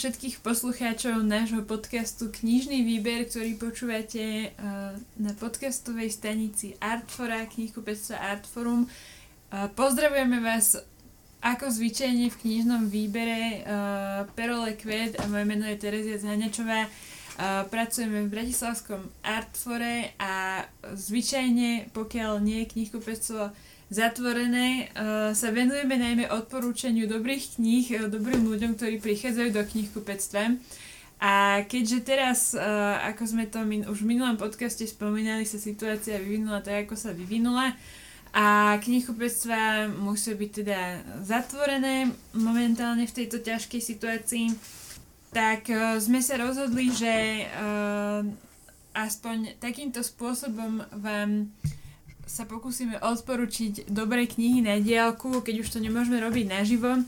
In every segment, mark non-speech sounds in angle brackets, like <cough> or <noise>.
Všetkých poslucháčov nášho podcastu Knižný výber, ktorý počúvate uh, na podcastovej stanici Artfora, knihkupectva Artforum. Uh, pozdravujeme vás ako zvyčajne v knižnom výbere uh, Perole Kvet a moje meno je Terezia Zhaňačová. Pracujeme v Bratislavskom Artfore a zvyčajne, pokiaľ nie je knihkupectvo zatvorené uh, sa venujeme najmä odporúčaniu dobrých kníh uh, dobrým ľuďom, ktorí prichádzajú do knihkupectva. A keďže teraz, uh, ako sme to už v minulom podcaste spomínali, sa situácia vyvinula tak, ako sa vyvinula a knihkupectva musia byť teda zatvorené momentálne v tejto ťažkej situácii, tak sme sa rozhodli, že aspoň takýmto spôsobom vám sa pokúsime odporučiť dobré knihy na diálku, keď už to nemôžeme robiť naživo.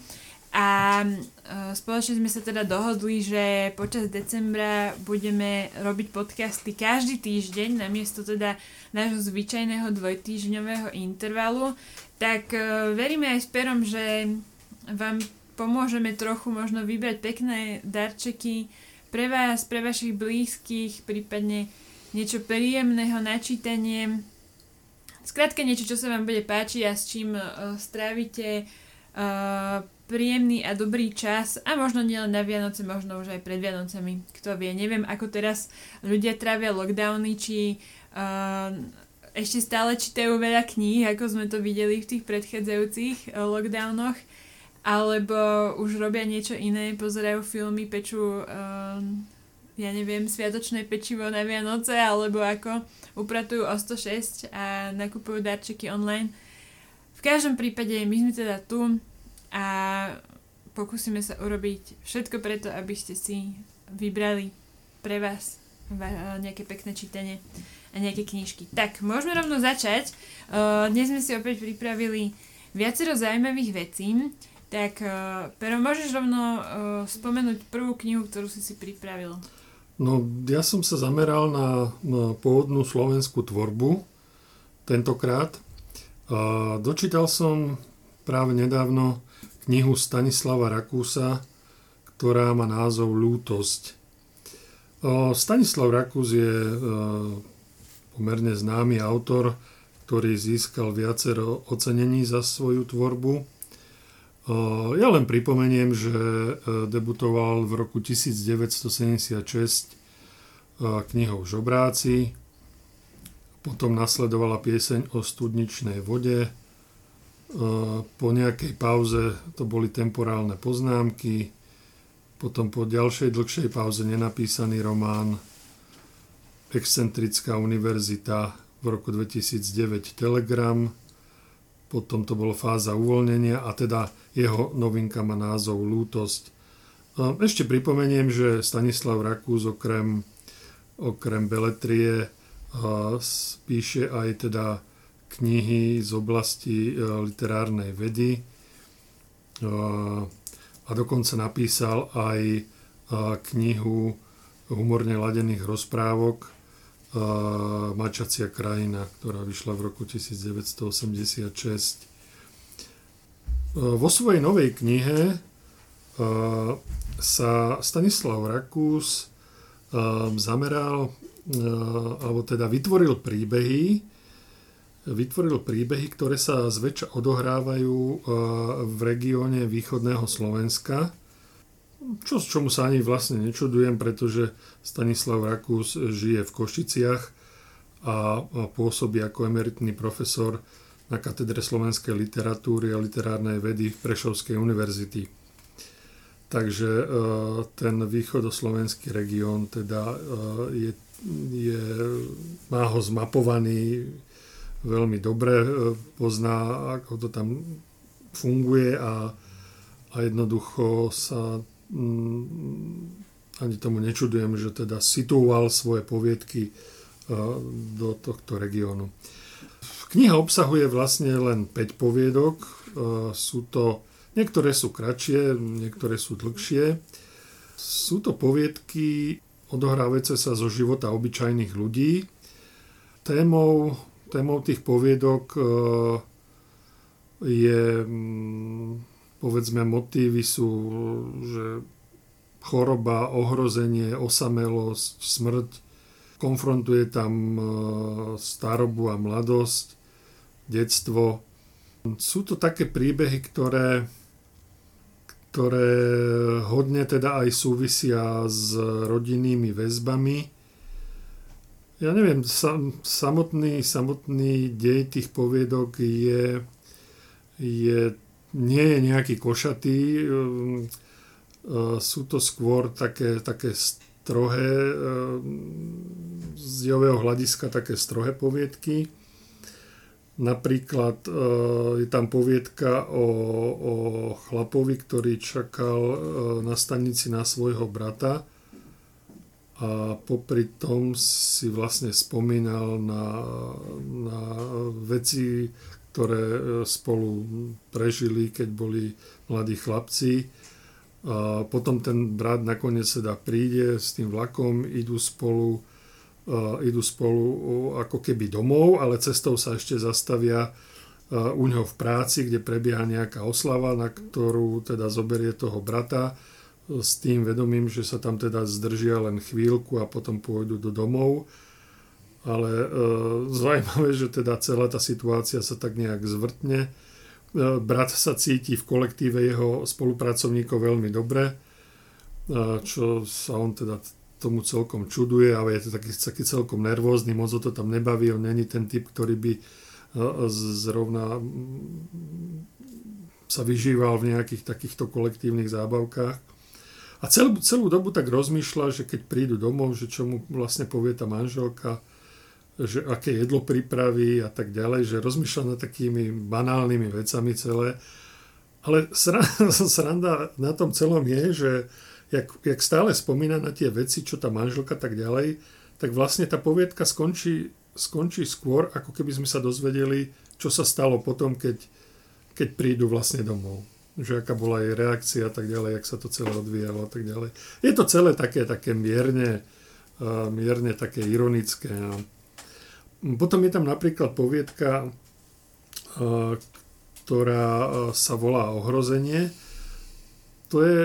A e, spoločne sme sa teda dohodli, že počas decembra budeme robiť podcasty každý týždeň, namiesto teda nášho zvyčajného dvojtýždňového intervalu. Tak e, veríme aj s Perom, že vám pomôžeme trochu možno vybrať pekné darčeky pre vás, pre vašich blízkych, prípadne niečo príjemného na čítanie Skrátka niečo, čo sa vám bude páčiť a s čím uh, strávite uh, príjemný a dobrý čas a možno nielen na Vianoce, možno už aj pred Vianocami. Kto vie, neviem ako teraz ľudia trávia lockdowny, či uh, ešte stále čítajú veľa kníh, ako sme to videli v tých predchádzajúcich uh, lockdownoch, alebo už robia niečo iné, pozerajú filmy, pečú uh, ja neviem, sviatočné pečivo na Vianoce, alebo ako upratujú o 106 a nakupujú darčeky online. V každom prípade my sme teda tu a pokúsime sa urobiť všetko preto, aby ste si vybrali pre vás nejaké pekné čítanie a nejaké knižky. Tak, môžeme rovno začať. Dnes sme si opäť pripravili viacero zaujímavých vecí. Tak, Pero, môžeš rovno spomenúť prvú knihu, ktorú si si pripravil? No, ja som sa zameral na, na pôvodnú slovenskú tvorbu tentokrát. A dočítal som práve nedávno knihu Stanislava Rakúsa, ktorá má názov Lútosť. Stanislav Rakús je pomerne známy autor, ktorý získal viacero ocenení za svoju tvorbu. Ja len pripomeniem, že e, debutoval v roku 1976 e, knihou Žobráci, potom nasledovala pieseň o studničnej vode, e, po nejakej pauze to boli temporálne poznámky, potom po ďalšej dlhšej pauze nenapísaný román Excentrická univerzita v roku 2009 Telegram, potom to bolo fáza uvoľnenia a teda jeho novinka má názov Lútosť. Ešte pripomeniem, že Stanislav Rakús okrem, okrem beletrie píše aj teda knihy z oblasti e, literárnej vedy a dokonca napísal aj knihu humorne ladených rozprávok Mačacia krajina, ktorá vyšla v roku 1986. Vo svojej novej knihe sa Stanislav Rakús zameral, alebo teda vytvoril príbehy, vytvoril príbehy, ktoré sa zväčša odohrávajú v regióne východného Slovenska, čo, čomu sa ani vlastne nečudujem, pretože Stanislav Rakús žije v Košiciach a pôsobí ako emeritný profesor na katedre slovenskej literatúry a literárnej vedy v Prešovskej univerzity. Takže e, ten východoslovenský región teda e, je, je, má ho zmapovaný veľmi dobre, e, pozná, ako to tam funguje a, a jednoducho sa Mm, ani tomu nečudujem, že teda situoval svoje poviedky do tohto regiónu. Kniha obsahuje vlastne len 5 poviedok. E, sú to, niektoré sú kratšie, niektoré sú dlhšie. Sú to poviedky odohrávajúce sa zo života obyčajných ľudí. Témou, témou tých poviedok e, je mm, povedzme motívy sú, že choroba, ohrozenie, osamelosť, smrť. Konfrontuje tam e, starobu a mladosť, detstvo. Sú to také príbehy, ktoré, ktoré hodne teda aj súvisia s rodinnými väzbami. Ja neviem, samotný, samotný dej tých poviedok je, je, nie je nejaký košatý sú to skôr také, také strohé, z jového hľadiska také strohé poviedky. Napríklad e, je tam poviedka o, o chlapovi, ktorý čakal na stanici na svojho brata a popri tom si vlastne spomínal na, na veci, ktoré spolu prežili, keď boli mladí chlapci. A potom ten brat nakoniec teda príde s tým vlakom, idú spolu, idú spolu uh, ako keby domov, ale cestou sa ešte zastavia uh, u neho v práci, kde prebieha nejaká oslava, na ktorú teda zoberie toho brata s tým vedomím, že sa tam teda zdržia len chvíľku a potom pôjdu do domov. Ale e, zaujímavé, že teda celá tá situácia sa tak nejak zvrtne E, brat sa cíti v kolektíve jeho spolupracovníkov veľmi dobre, e, čo sa on teda tomu celkom čuduje, ale je to taký, taký celkom nervózny, moc to tam nebaví, on není ten typ, ktorý by e, zrovna sa vyžíval v nejakých takýchto kolektívnych zábavkách. A celú, celú dobu tak rozmýšľa, že keď prídu domov, že čo mu vlastne povie tá manželka, že aké jedlo pripraví a tak ďalej, že rozmýšľa nad takými banálnymi vecami celé. Ale <laughs> sranda na tom celom je, že jak, jak stále spomína na tie veci, čo tá manželka tak ďalej, tak vlastne tá poviedka skončí, skončí skôr, ako keby sme sa dozvedeli, čo sa stalo potom, keď, keď prídu vlastne domov. Že aká bola jej reakcia a tak ďalej, jak sa to celé odvíjalo a tak ďalej. Je to celé také, také mierne, uh, mierne také ironické. No. Potom je tam napríklad poviedka, e, ktorá e, sa volá Ohrozenie. To je,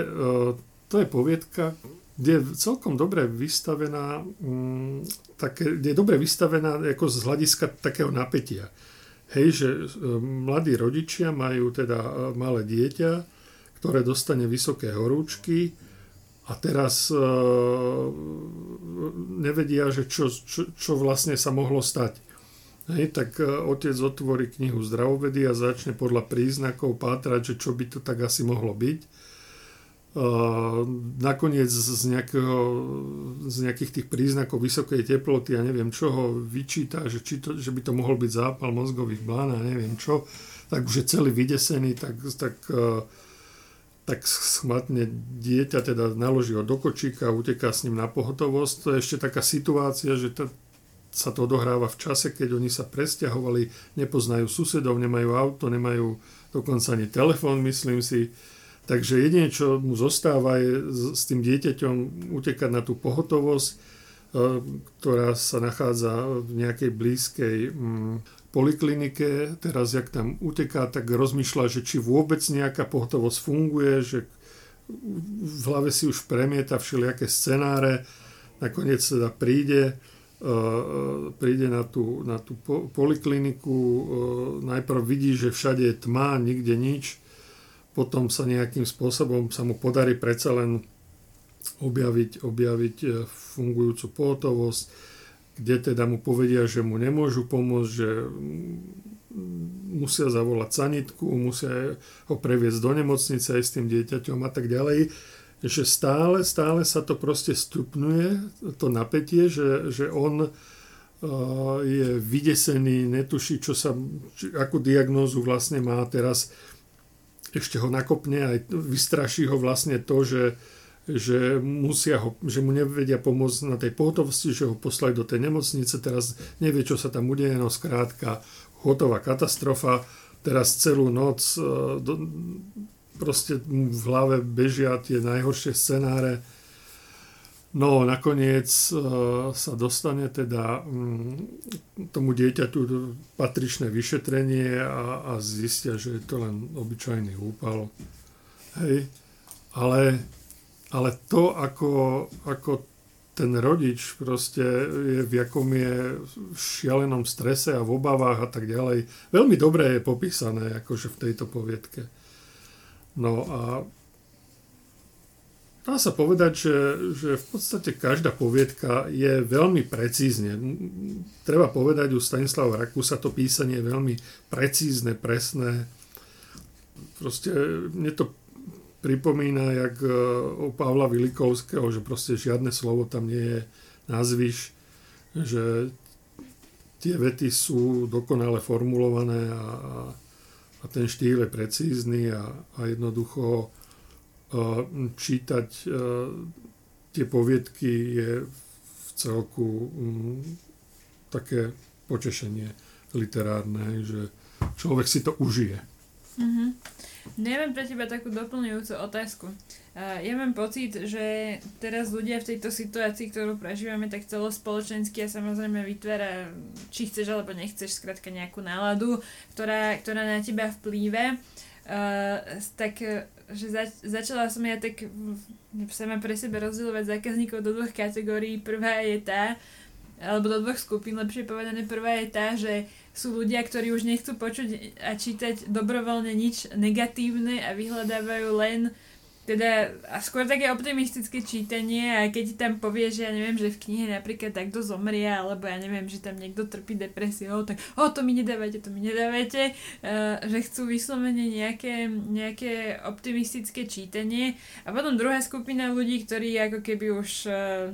to je poviedka, kde je celkom dobre vystavená, mm, také, kde je dobre vystavená ako z hľadiska takého napätia. Hej, že mladí rodičia majú teda malé dieťa, ktoré dostane vysoké horúčky, a teraz e, nevedia, že čo, čo, čo vlastne sa mohlo stať. Hej, tak e, otec otvorí knihu zdravovedy a začne podľa príznakov pátrať, že čo by to tak asi mohlo byť. E, nakoniec z, nejakého, z nejakých tých príznakov vysokej teploty a neviem čoho vyčíta, že, či to, že by to mohol byť zápal mozgových blán a neviem čo, tak už je celý vydesený, tak, tak uh, tak schmatne dieťa teda naloží ho do kočíka uteká s ním na pohotovosť. To je ešte taká situácia, že to, sa to odohráva v čase, keď oni sa presťahovali, nepoznajú susedov, nemajú auto, nemajú dokonca ani telefón, myslím si. Takže jedine, čo mu zostáva, je s tým dieťaťom utekať na tú pohotovosť, e, ktorá sa nachádza v nejakej blízkej mm, poliklinike, teraz jak tam uteká, tak rozmýšľa, že či vôbec nejaká pohotovosť funguje, že v hlave si už premieta všelijaké scenáre, nakoniec teda príde, e, príde na tú, na tú polikliniku, e, najprv vidí, že všade je tma, nikde nič, potom sa nejakým spôsobom sa mu podarí predsa len objaviť, objaviť e, fungujúcu pohotovosť, kde teda mu povedia, že mu nemôžu pomôcť, že musia zavolať sanitku, musia ho previesť do nemocnice aj s tým dieťaťom a tak ďalej, že stále, stále sa to proste stupňuje, to napätie, že, že on uh, je vydesený, netuší, čo sa, akú diagnózu vlastne má teraz, ešte ho nakopne, aj vystraší ho vlastne to, že, že, musia ho, že mu nevedia pomôcť na tej pohotovosti, že ho poslali do tej nemocnice, teraz nevie, čo sa tam udeje, no skrátka hotová katastrofa, teraz celú noc e, do, proste v hlave bežia tie najhoršie scenáre. No nakoniec e, sa dostane teda mm, tomu dieťaťu patričné vyšetrenie a, a zistia, že je to len obyčajný úpal. Hej. Ale ale to, ako, ako ten rodič proste je v jakom je v šialenom strese a v obavách a tak ďalej. Veľmi dobre je popísané akože v tejto poviedke. No a dá sa povedať, že, že v podstate každá poviedka je veľmi precízne. Treba povedať, u Stanislava Rakusa to písanie je veľmi precízne, presné. Proste mne to pripomína jak e, u Pavla Vilikovského, že proste žiadne slovo tam nie je nazvyš, že tie vety sú dokonale formulované a, a ten štýl je precízny a, a jednoducho e, čítať tie poviedky je v celku m, také potešenie literárne, že človek si to užije. Mm-hmm. No ja mám pre teba takú doplňujúcu otázku. Ja mám pocit, že teraz ľudia v tejto situácii, ktorú prežívame, tak celospoločensky a samozrejme vytvára, či chceš alebo nechceš, skrátka nejakú náladu, ktorá, ktorá na teba vplýva. Uh, tak že zač- začala som ja tak sama pre seba rozdielovať zákazníkov do dvoch kategórií. Prvá je tá, alebo do dvoch skupín, lepšie povedané, prvá je tá, že sú ľudia, ktorí už nechcú počuť a čítať dobrovoľne nič negatívne a vyhľadávajú len teda skôr také optimistické čítanie a keď ti tam povie, že ja neviem, že v knihe napríklad takto zomrie, alebo ja neviem, že tam niekto trpí depresiou, tak o, to mi nedávajte, to mi nedávajte, uh, že chcú vyslovene nejaké, nejaké optimistické čítanie a potom druhá skupina ľudí, ktorí ako keby už uh,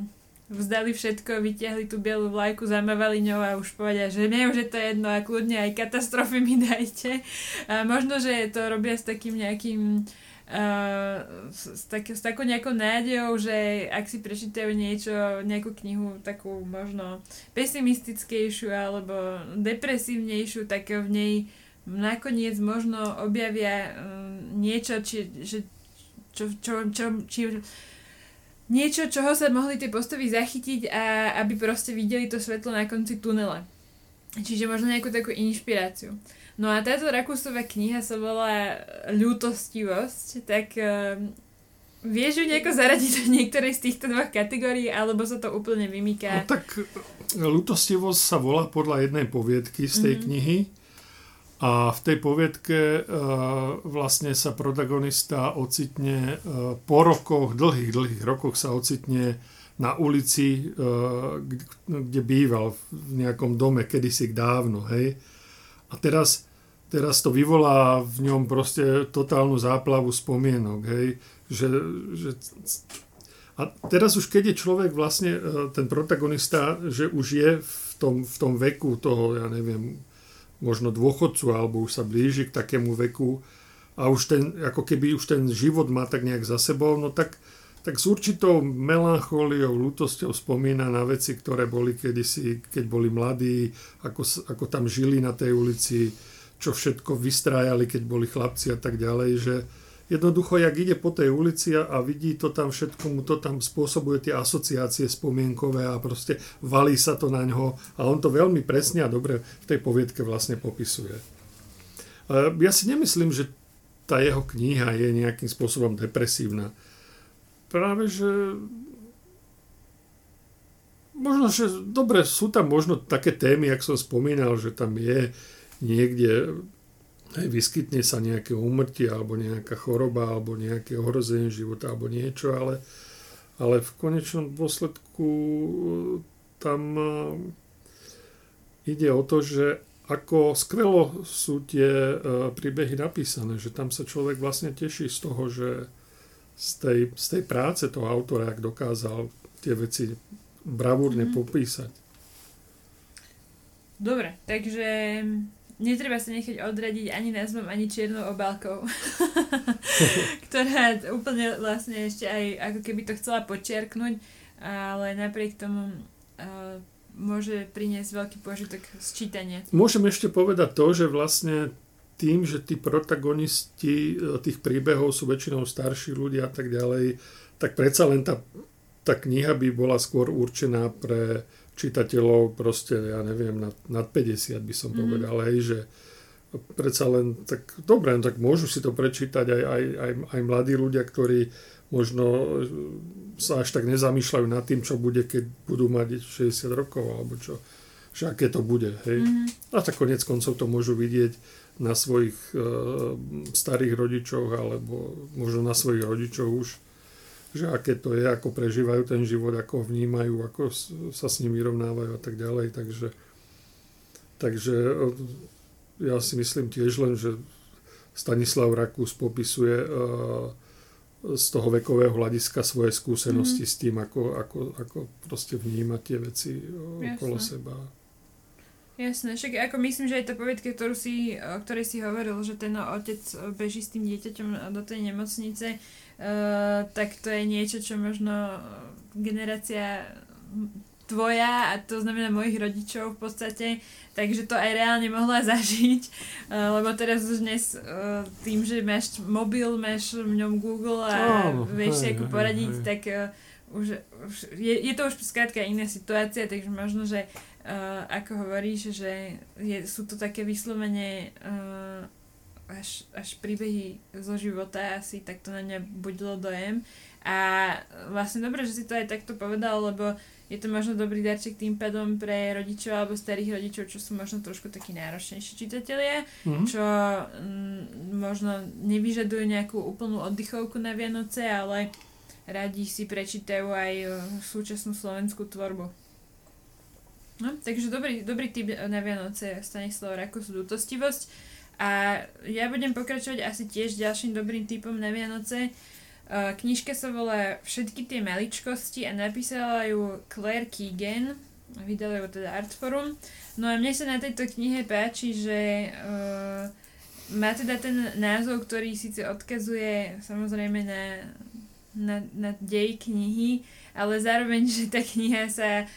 vzdali všetko, vyťahli tú bielu vlajku, zamávali ňou a už povedia, že už je to jedno a kľudne aj katastrofy mi dajte. A možno, že to robia s takým nejakým Uh, s, tak, s takou nejakou nádejou, že ak si prečítajú niečo, nejakú knihu takú možno pesimistickejšiu alebo depresívnejšiu, tak v nej nakoniec možno objavia um, niečo, či, že, čo, čo, čo, či, niečo, čoho sa mohli tie postavy zachytiť a aby proste videli to svetlo na konci tunela. Čiže možno nejakú takú inšpiráciu. No a táto Rakusová kniha sa volá Ľútostivosť, tak uh, vieš ju nejako zaradiť do niektorej z týchto dvoch kategórií, alebo sa to úplne vymýka? No tak Ľútostivosť sa volá podľa jednej poviedky z tej mm-hmm. knihy a v tej poviedke uh, vlastne sa protagonista ocitne uh, po rokoch, dlhých, dlhých rokoch sa ocitne na ulici, kde býval v nejakom dome kedysi dávno, hej. A teraz, teraz to vyvolá v ňom proste totálnu záplavu spomienok, hej. Že, že a teraz už keď je človek vlastne, ten protagonista, že už je v tom, v tom veku toho, ja neviem, možno dôchodcu alebo už sa blíži k takému veku a už ten, ako keby už ten život má tak nejak za sebou, no tak, tak s určitou melanchóliou, lútosťou spomína na veci, ktoré boli kedysi, keď boli mladí, ako, ako tam žili na tej ulici, čo všetko vystrájali, keď boli chlapci a tak ďalej, že, jednoducho, jak ide po tej ulici a vidí to tam všetko, mu to tam spôsobuje tie asociácie spomienkové a proste valí sa to na ňo a on to veľmi presne a dobre v tej poviedke vlastne popisuje. Ja si nemyslím, že tá jeho kniha je nejakým spôsobom depresívna. Práve, že možno, že dobre, sú tam možno také témy, jak som spomínal, že tam je niekde hej, vyskytne sa nejaké úmrtie alebo nejaká choroba alebo nejaké ohrozenie života alebo niečo, ale, ale v konečnom dôsledku e, tam e, ide o to, že ako skvelo sú tie e, príbehy napísané, že tam sa človek vlastne teší z toho, že z tej, z tej práce toho autora, ak dokázal tie veci bravúrne mm-hmm. popísať. Dobre, takže netreba sa nechať odradiť ani názvom, ani čiernou obálkou, <laughs> ktorá úplne vlastne ešte aj ako keby to chcela počiarknúť, ale napriek tomu uh, môže priniesť veľký požitok z čítania. Môžem ešte povedať to, že vlastne tým, že tí protagonisti e, tých príbehov sú väčšinou starší ľudia a tak ďalej, tak predsa len tá, tá kniha by bola skôr určená pre čitateľov proste, ja neviem, nad, nad 50 by som mm. povedal, hej, že predsa len, tak dobre, no tak môžu si to prečítať aj, aj, aj, aj mladí ľudia, ktorí možno sa až tak nezamýšľajú nad tým, čo bude, keď budú mať 60 rokov, alebo čo, že aké to bude. Hej. Mm-hmm. A tak konec koncov to môžu vidieť na svojich e, starých rodičoch, alebo možno na svojich rodičoch už, že aké to je, ako prežívajú ten život, ako ho vnímajú, ako sa s ním vyrovnávajú a tak ďalej. Takže, takže e, ja si myslím tiež len, že Stanislav Rakus popisuje e, z toho vekového hľadiska svoje skúsenosti mm-hmm. s tým, ako, ako, ako proste vnímať tie veci Jasne. okolo seba. Jasné, však ako myslím, že aj tá povietka, ktorú si, o ktorej si hovoril, že ten otec beží s tým dieťaťom do tej nemocnice, uh, tak to je niečo, čo možno generácia tvoja, a to znamená mojich rodičov v podstate, takže to aj reálne mohla <laughs> zažiť, lebo teraz už dnes tým, že máš mobil, máš v ňom Google a oh, vieš si ako poradiť, hej. tak už, už je, je to už skrátka iná situácia, takže možno, že uh, ako hovoríš, že je, sú to také vyslovene uh, až, až príbehy zo života asi tak to na mňa budilo dojem a vlastne dobre, že si to aj takto povedal, lebo je to možno dobrý darček tým pádom pre rodičov alebo starých rodičov, čo sú možno trošku takí náročnejší čitatelia, mm-hmm. čo mm, možno nevyžadujú nejakú úplnú oddychovku na Vianoce, ale radi si prečítajú aj e, súčasnú slovenskú tvorbu. No, takže dobrý, dobrý tip na Vianoce Stanislav Rakus Dutostivosť. A ja budem pokračovať asi tiež ďalším dobrým typom na Vianoce. Knižka sa volá Všetky tie maličkosti a napísala ju Claire Keegan, vydala ju teda Artforum. No a mne sa na tejto knihe páči, že uh, má teda ten názov, ktorý síce odkazuje samozrejme na, na, na dej knihy, ale zároveň, že tá kniha sa uh,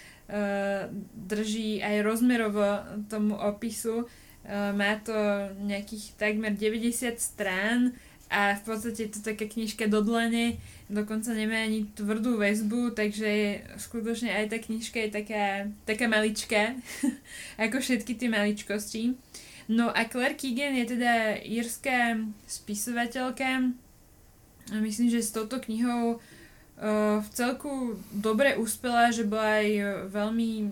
drží aj rozmerovo tomu opisu. Uh, má to nejakých takmer 90 strán a v podstate je to taká knižka do dlane, dokonca nemá ani tvrdú väzbu, takže skutočne aj tá knižka je taká, taká maličká, <laughs> ako všetky tie maličkosti. No a Claire Keegan je teda írska spisovateľka myslím, že s touto knihou uh, v celku dobre uspela, že bola aj veľmi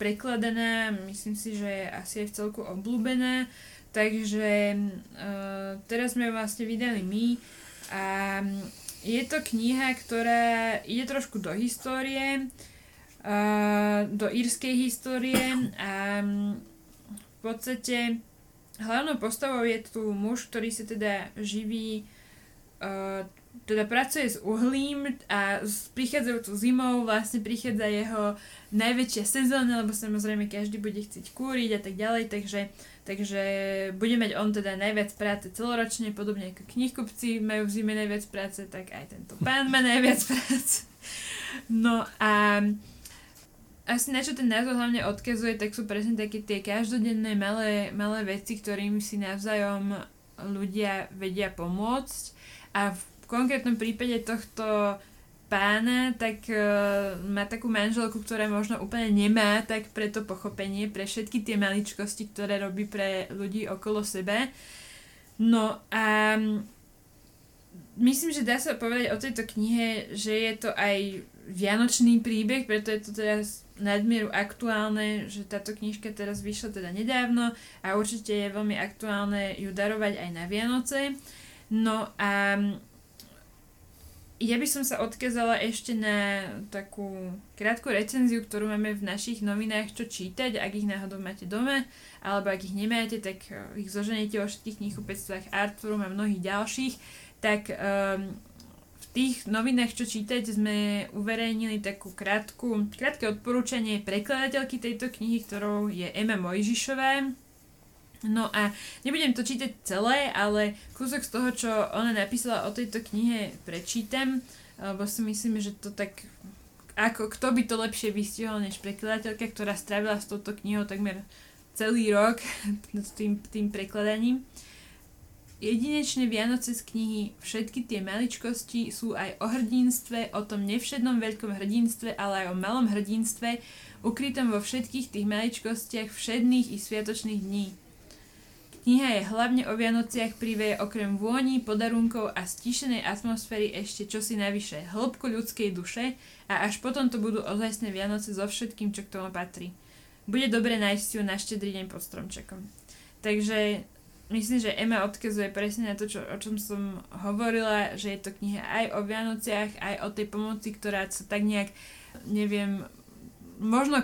prekladaná, myslím si, že asi aj v celku obľúbená. Takže uh, teraz sme ju vlastne vydali my a je to kniha, ktorá ide trošku do histórie, do írskej histórie a v podstate hlavnou postavou je tu muž, ktorý sa teda živí uh, teda pracuje s uhlím a s prichádzajúcou zimou vlastne prichádza jeho najväčšia sezóna, lebo samozrejme každý bude chcieť kúriť a tak ďalej, takže Takže bude mať on teda najviac práce celoročne, podobne ako knihkupci majú v zime najviac práce, tak aj tento pán má najviac <laughs> práce. No a asi na čo ten názov hlavne odkazuje, tak sú presne také tie každodenné malé, malé veci, ktorým si navzájom ľudia vedia pomôcť. A v konkrétnom prípade tohto pána, tak uh, má takú manželku, ktorá možno úplne nemá tak preto pochopenie pre všetky tie maličkosti, ktoré robí pre ľudí okolo sebe. No a myslím, že dá sa povedať o tejto knihe, že je to aj vianočný príbeh, preto je to teraz nadmieru aktuálne, že táto knižka teraz vyšla teda nedávno a určite je veľmi aktuálne ju darovať aj na Vianoce. No a ja by som sa odkázala ešte na takú krátku recenziu, ktorú máme v našich novinách čo čítať, ak ich náhodou máte doma, alebo ak ich nemáte, tak eh, ich zoženete vo všetkých knihkupectvách Artforum a mnohých ďalších, tak um, v tých novinách čo čítať sme uverejnili takú krátku, krátke odporúčanie prekladateľky tejto knihy, ktorou je Ema Mojžišová, No a nebudem to čítať celé, ale kúsok z toho, čo ona napísala o tejto knihe, prečítam, lebo si myslím, že to tak ako kto by to lepšie vystihol než prekladateľka, ktorá strávila s touto knihou takmer celý rok <laughs> s tým, tým prekladaním. Jedinečné Vianoce z knihy Všetky tie maličkosti sú aj o hrdinstve, o tom nevšednom veľkom hrdinstve, ale aj o malom hrdinstve, ukrytom vo všetkých tých maličkostiach všedných i sviatočných dní Kniha je hlavne o Vianociach príbeje okrem vôni, podarunkov a stíšenej atmosféry ešte čosi navyše, hĺbku ľudskej duše a až potom to budú ozajstné Vianoce so všetkým, čo k tomu patrí. Bude dobre nájsť ju na štedrý deň pod stromčekom. Takže myslím, že Emma odkazuje presne na to, čo, o čom som hovorila, že je to kniha aj o Vianociach, aj o tej pomoci, ktorá sa tak nejak, neviem, možno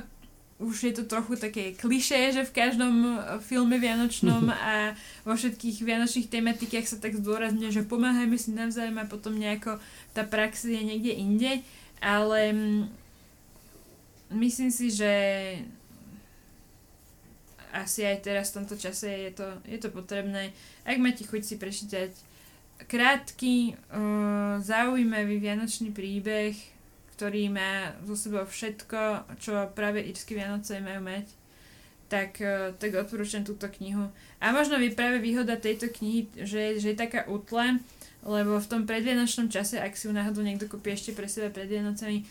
už je to trochu také klišé, že v každom filme vianočnom a vo všetkých vianočných tematikách sa tak zdôrazňuje, že pomáhajme si navzájom a potom nejako tá prax je niekde inde, ale mm, myslím si, že asi aj teraz v tomto čase je to, je to potrebné. Ak máte chuť si prečítať krátky, uh, zaujímavý vianočný príbeh, ktorý má zo sebou všetko, čo práve Irsky Vianoce majú mať, tak, uh, tak odporúčam túto knihu. A možno je práve výhoda tejto knihy, že, že je taká utla, lebo v tom predvianočnom čase, ak si ju náhodou niekto kúpi ešte pre seba pred Vianocami,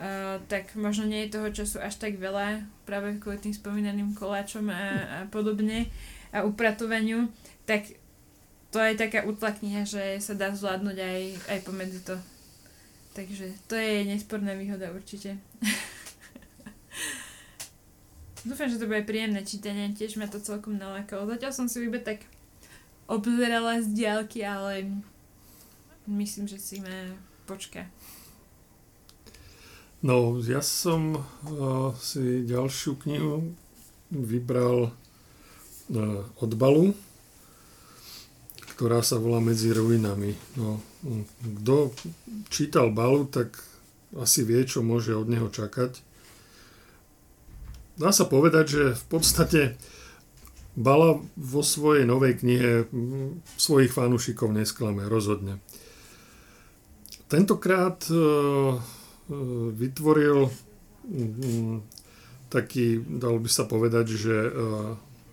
Uh, tak možno nie je toho času až tak veľa, práve kvôli tým spomínaným koláčom a, a podobne a upratovaniu, tak to je taká útla kniha, že sa dá zvládnuť aj, aj pomedzi to. Takže to je nesporná výhoda určite. <laughs> Dúfam, že to bude príjemné čítanie, tiež ma to celkom nalákalo. Zatiaľ som si iba tak obzerala z diálky, ale myslím, že si ma počka. No, ja som uh, si ďalšiu knihu vybral uh, od Balu, ktorá sa volá Medzi ruinami. No, kto čítal Balu, tak asi vie, čo môže od neho čakať. Dá sa povedať, že v podstate Bala vo svojej novej knihe svojich fanúšikov nesklame, rozhodne. Tentokrát uh, vytvoril mm, taký, dalo by sa povedať, že e,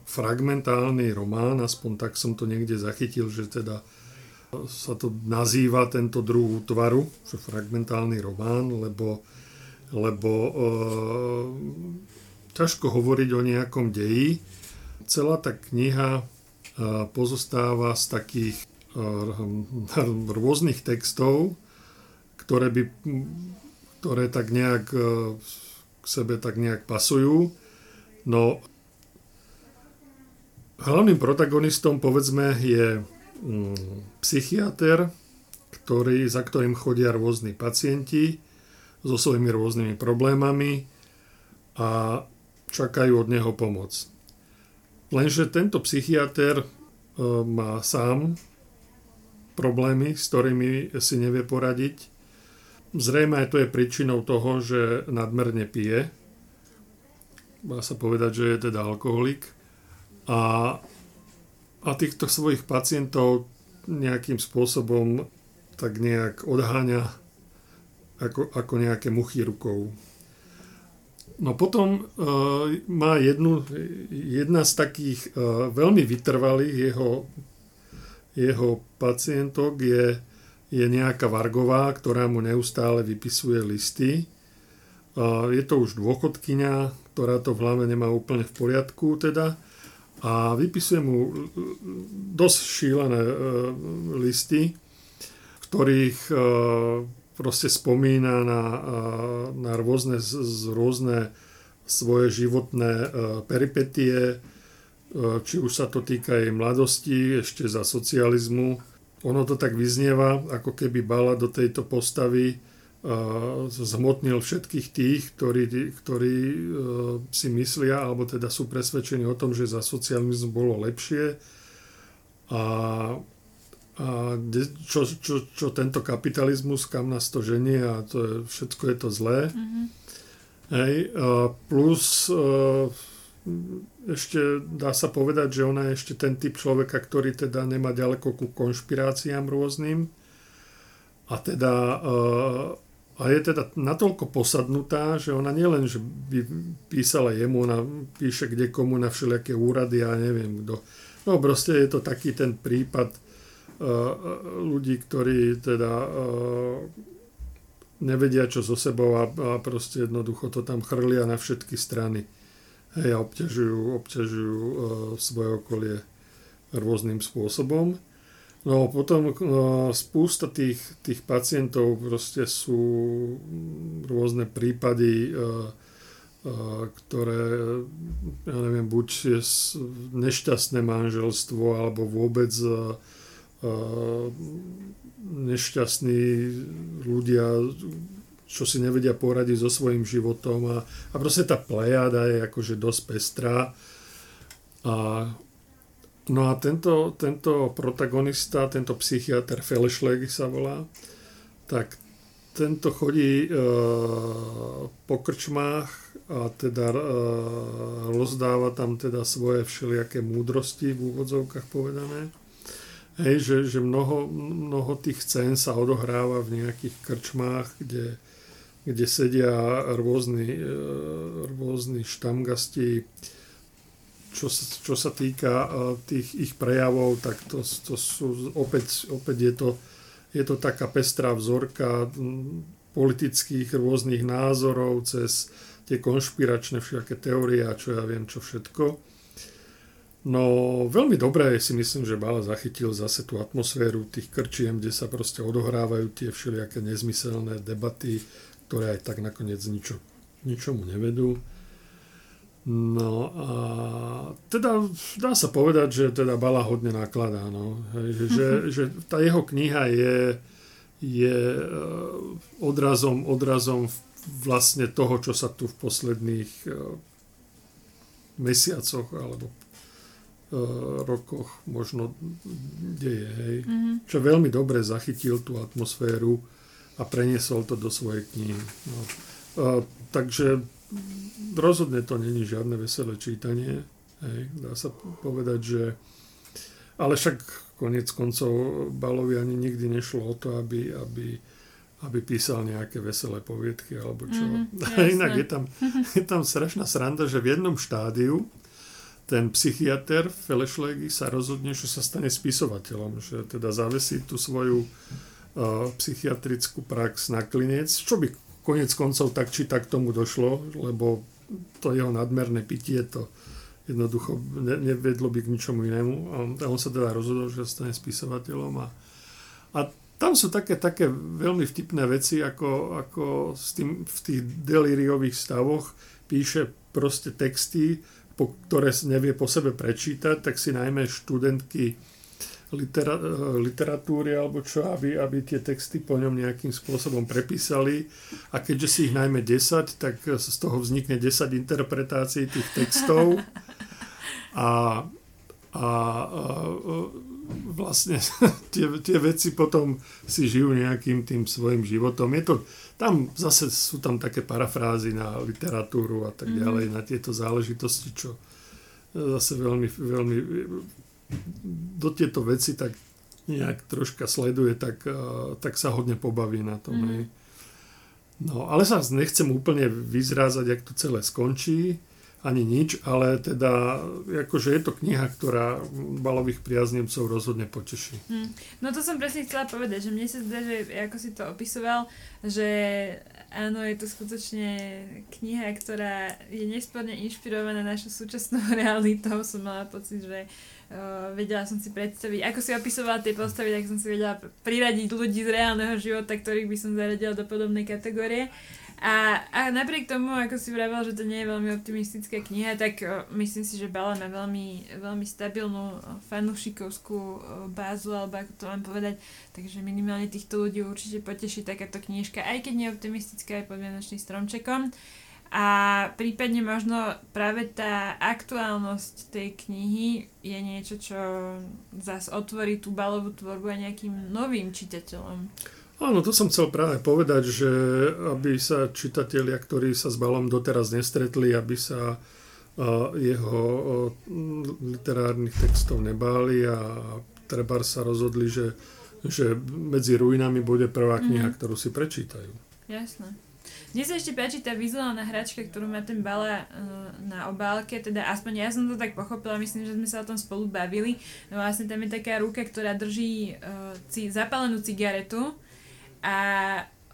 fragmentálny román, aspoň tak som to niekde zachytil, že teda sa to nazýva tento druh útvaru, že fragmentálny román, lebo, lebo e, ťažko hovoriť o nejakom deji. Celá tá kniha e, pozostáva z takých e, <laughs> rôznych textov, ktoré by ktoré tak nejak e, k sebe tak nejak pasujú. No hlavným protagonistom povedzme je mm, psychiatr, ktorý, za ktorým chodia rôzni pacienti so svojimi rôznymi problémami a čakajú od neho pomoc. Lenže tento psychiatr e, má sám problémy, s ktorými si nevie poradiť Zrejme aj to je príčinou toho, že nadmerne pije. Dá sa povedať, že je teda alkoholik. A, a týchto svojich pacientov nejakým spôsobom tak nejak odháňa ako, ako nejaké muchy rukou. No potom e, má jednu, jedna z takých e, veľmi vytrvalých jeho, jeho pacientok je je nejaká Vargová, ktorá mu neustále vypisuje listy. Je to už dôchodkynia, ktorá to v hlave nemá úplne v poriadku teda. A vypisuje mu dosť šílené e, listy, v ktorých e, proste spomína na, e, na rôzne, rôzne svoje životné peripetie, či už sa to týka jej mladosti, ešte za socializmu, ono to tak vyznieva, ako keby Bala do tejto postavy zhmotnil všetkých tých, ktorí, ktorí uh, si myslia, alebo teda sú presvedčení o tom, že za socializmu bolo lepšie a, a čo, čo, čo tento kapitalizmus, kam nás to ženie a to je, všetko je to zlé. Mm-hmm. Hej, plus uh, ešte dá sa povedať, že ona je ešte ten typ človeka, ktorý teda nemá ďaleko ku konšpiráciám rôznym a teda a je teda natoľko posadnutá, že ona nielen, že by písala jemu, ona píše kde komu na všelijaké úrady a neviem kto. No proste je to taký ten prípad ľudí, ktorí teda nevedia čo so sebou a, a proste jednoducho to tam chrlia na všetky strany hej, a obťažujú, obťažujú uh, svoje okolie rôznym spôsobom. No potom no, spústa tých, tých pacientov proste sú rôzne prípady, ktoré, ja neviem, buď je nešťastné manželstvo, alebo vôbec nešťastní ľudia, čo si nevedia poradiť so svojím životom a, a proste tá plejada je akože dosť pestrá. A, no a tento, tento protagonista, tento psychiatr Felešleg sa volá, tak tento chodí e, po krčmách a teda e, rozdáva tam teda svoje všelijaké múdrosti v úvodzovkách povedané. Hej, že, že mnoho, mnoho tých scén sa odohráva v nejakých krčmách, kde, kde sedia rôzni, e, rôzni štamgasti. Čo, čo sa týka e, tých ich prejavov, tak to, to sú opäť, opäť je to, je to taká pestrá vzorka politických rôznych názorov cez tie konšpiračné všaké teórie a čo ja viem, čo všetko. No veľmi dobré si myslím, že Bala zachytil zase tú atmosféru tých krčiem, kde sa proste odohrávajú tie všelijaké nezmyselné debaty, ktoré aj tak nakoniec ničo, ničomu nevedú. No a teda dá sa povedať, že teda Bala hodne nakladá. No. Hej, že, že tá jeho kniha je, je eh, odrazom, odrazom vlastne toho, čo sa tu v posledných eh, mesiacoch alebo Eh, rokoch možno deje. Hej. Mm-hmm. Čo veľmi dobre zachytil tú atmosféru a preniesol to do svojej knihy. No. A, takže rozhodne to není žiadne veselé čítanie. Hej. Dá sa povedať, že ale však konec koncov Balovi ani nikdy nešlo o to, aby, aby, aby písal nejaké veselé poviedky alebo čo. <laughs> Mm, Inak je tam, je tam strašná sranda, že v jednom štádiu ten psychiatr Felešlegy sa rozhodne, že sa stane spisovateľom, že teda zavesí tú svoju uh, psychiatrickú prax na klinec, čo by konec koncov tak či tak tomu došlo, lebo to jeho nadmerné pitie to jednoducho ne, nevedlo by k ničomu inému. A on, sa teda rozhodol, že stane spisovateľom a, a tam sú také, také veľmi vtipné veci, ako, ako s tým, v tých delíriových stavoch píše proste texty, po, ktoré nevie po sebe prečítať, tak si najmä študentky litera, literatúry alebo čo, aby, aby tie texty po ňom nejakým spôsobom prepísali a keďže si ich najmä 10, tak z toho vznikne 10 interpretácií tých textov a, a, a vlastne <laughs> tie, tie veci potom si žijú nejakým tým svojim životom. Je to, tam zase sú tam také parafrázy na literatúru a tak mhm. ďalej, mm. na tieto záležitosti, čo zase veľmi, veľmi do tieto veci tak nejak troška sleduje, tak, tak sa hodne pobaví na tom. Mm. No, ale sa nechcem úplne vyzrázať, jak to celé skončí ani nič, ale teda akože je to kniha, ktorá balových priaznivcov rozhodne poteší. Hmm. No to som presne chcela povedať, že mne sa zdá, že ako si to opisoval, že áno, je to skutočne kniha, ktorá je nesporne inšpirovaná našou súčasnou <laughs> realitou. Som mala pocit, že uh, vedela som si predstaviť, ako si opisovala tie postavy, tak som si vedela priradiť ľudí z reálneho života, ktorých by som zaradila do podobnej kategórie. A, a napriek tomu, ako si vravel, že to nie je veľmi optimistická kniha, tak o, myslím si, že Bala má veľmi, veľmi stabilnú fanúšikovskú bázu, alebo ako to mám povedať, takže minimálne týchto ľudí určite poteší takáto knižka, aj keď nie optimistická, aj pod Vianočným stromčekom. A prípadne možno práve tá aktuálnosť tej knihy je niečo, čo zase otvorí tú balovú tvorbu aj nejakým novým čitateľom. Áno, to som chcel práve povedať, že aby sa čitatelia, ktorí sa s Balom doteraz nestretli, aby sa jeho literárnych textov nebáli a treba sa rozhodli, že, že medzi ruinami bude prvá kniha, mm-hmm. ktorú si prečítajú. Jasné. Mne sa ešte páči tá vizuálna hračka, ktorú má ten Bala uh, na obálke, teda aspoň ja som to tak pochopila, myslím, že sme sa o tom spolu bavili. No vlastne tam je taká ruka, ktorá drží uh, ci, zapálenú cigaretu a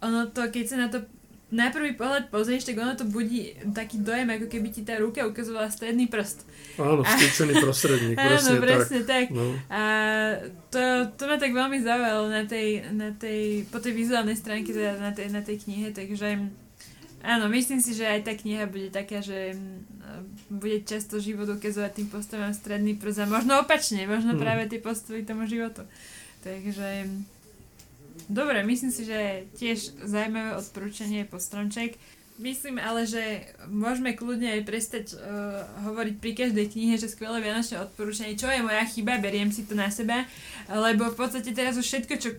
ono to, keď sa na to na prvý pohľad pozrieš, tak ono to budí taký dojem, ako keby ti tá ruka ukazovala stredný prst. Áno, vstýčený prostredník, <laughs> Áno, presne tak. tak. No. A to, to ma tak veľmi zaujalo na tej, na tej, po tej vizuálnej stránke, teda na tej, na tej knihe, takže áno, myslím si, že aj tá kniha bude taká, že mm, bude často život ukazovať tým postavám stredný prst a možno opačne, možno Hmm. práve tie postavy tomu životu. Takže Dobre, myslím si, že tiež zaujímavé odporúčanie po stromček. Myslím ale, že môžeme kľudne aj prestať uh, hovoriť pri každej knihe, že skvelé vianočné odporúčanie, čo je moja chyba, beriem si to na seba, lebo v podstate teraz už všetko, čo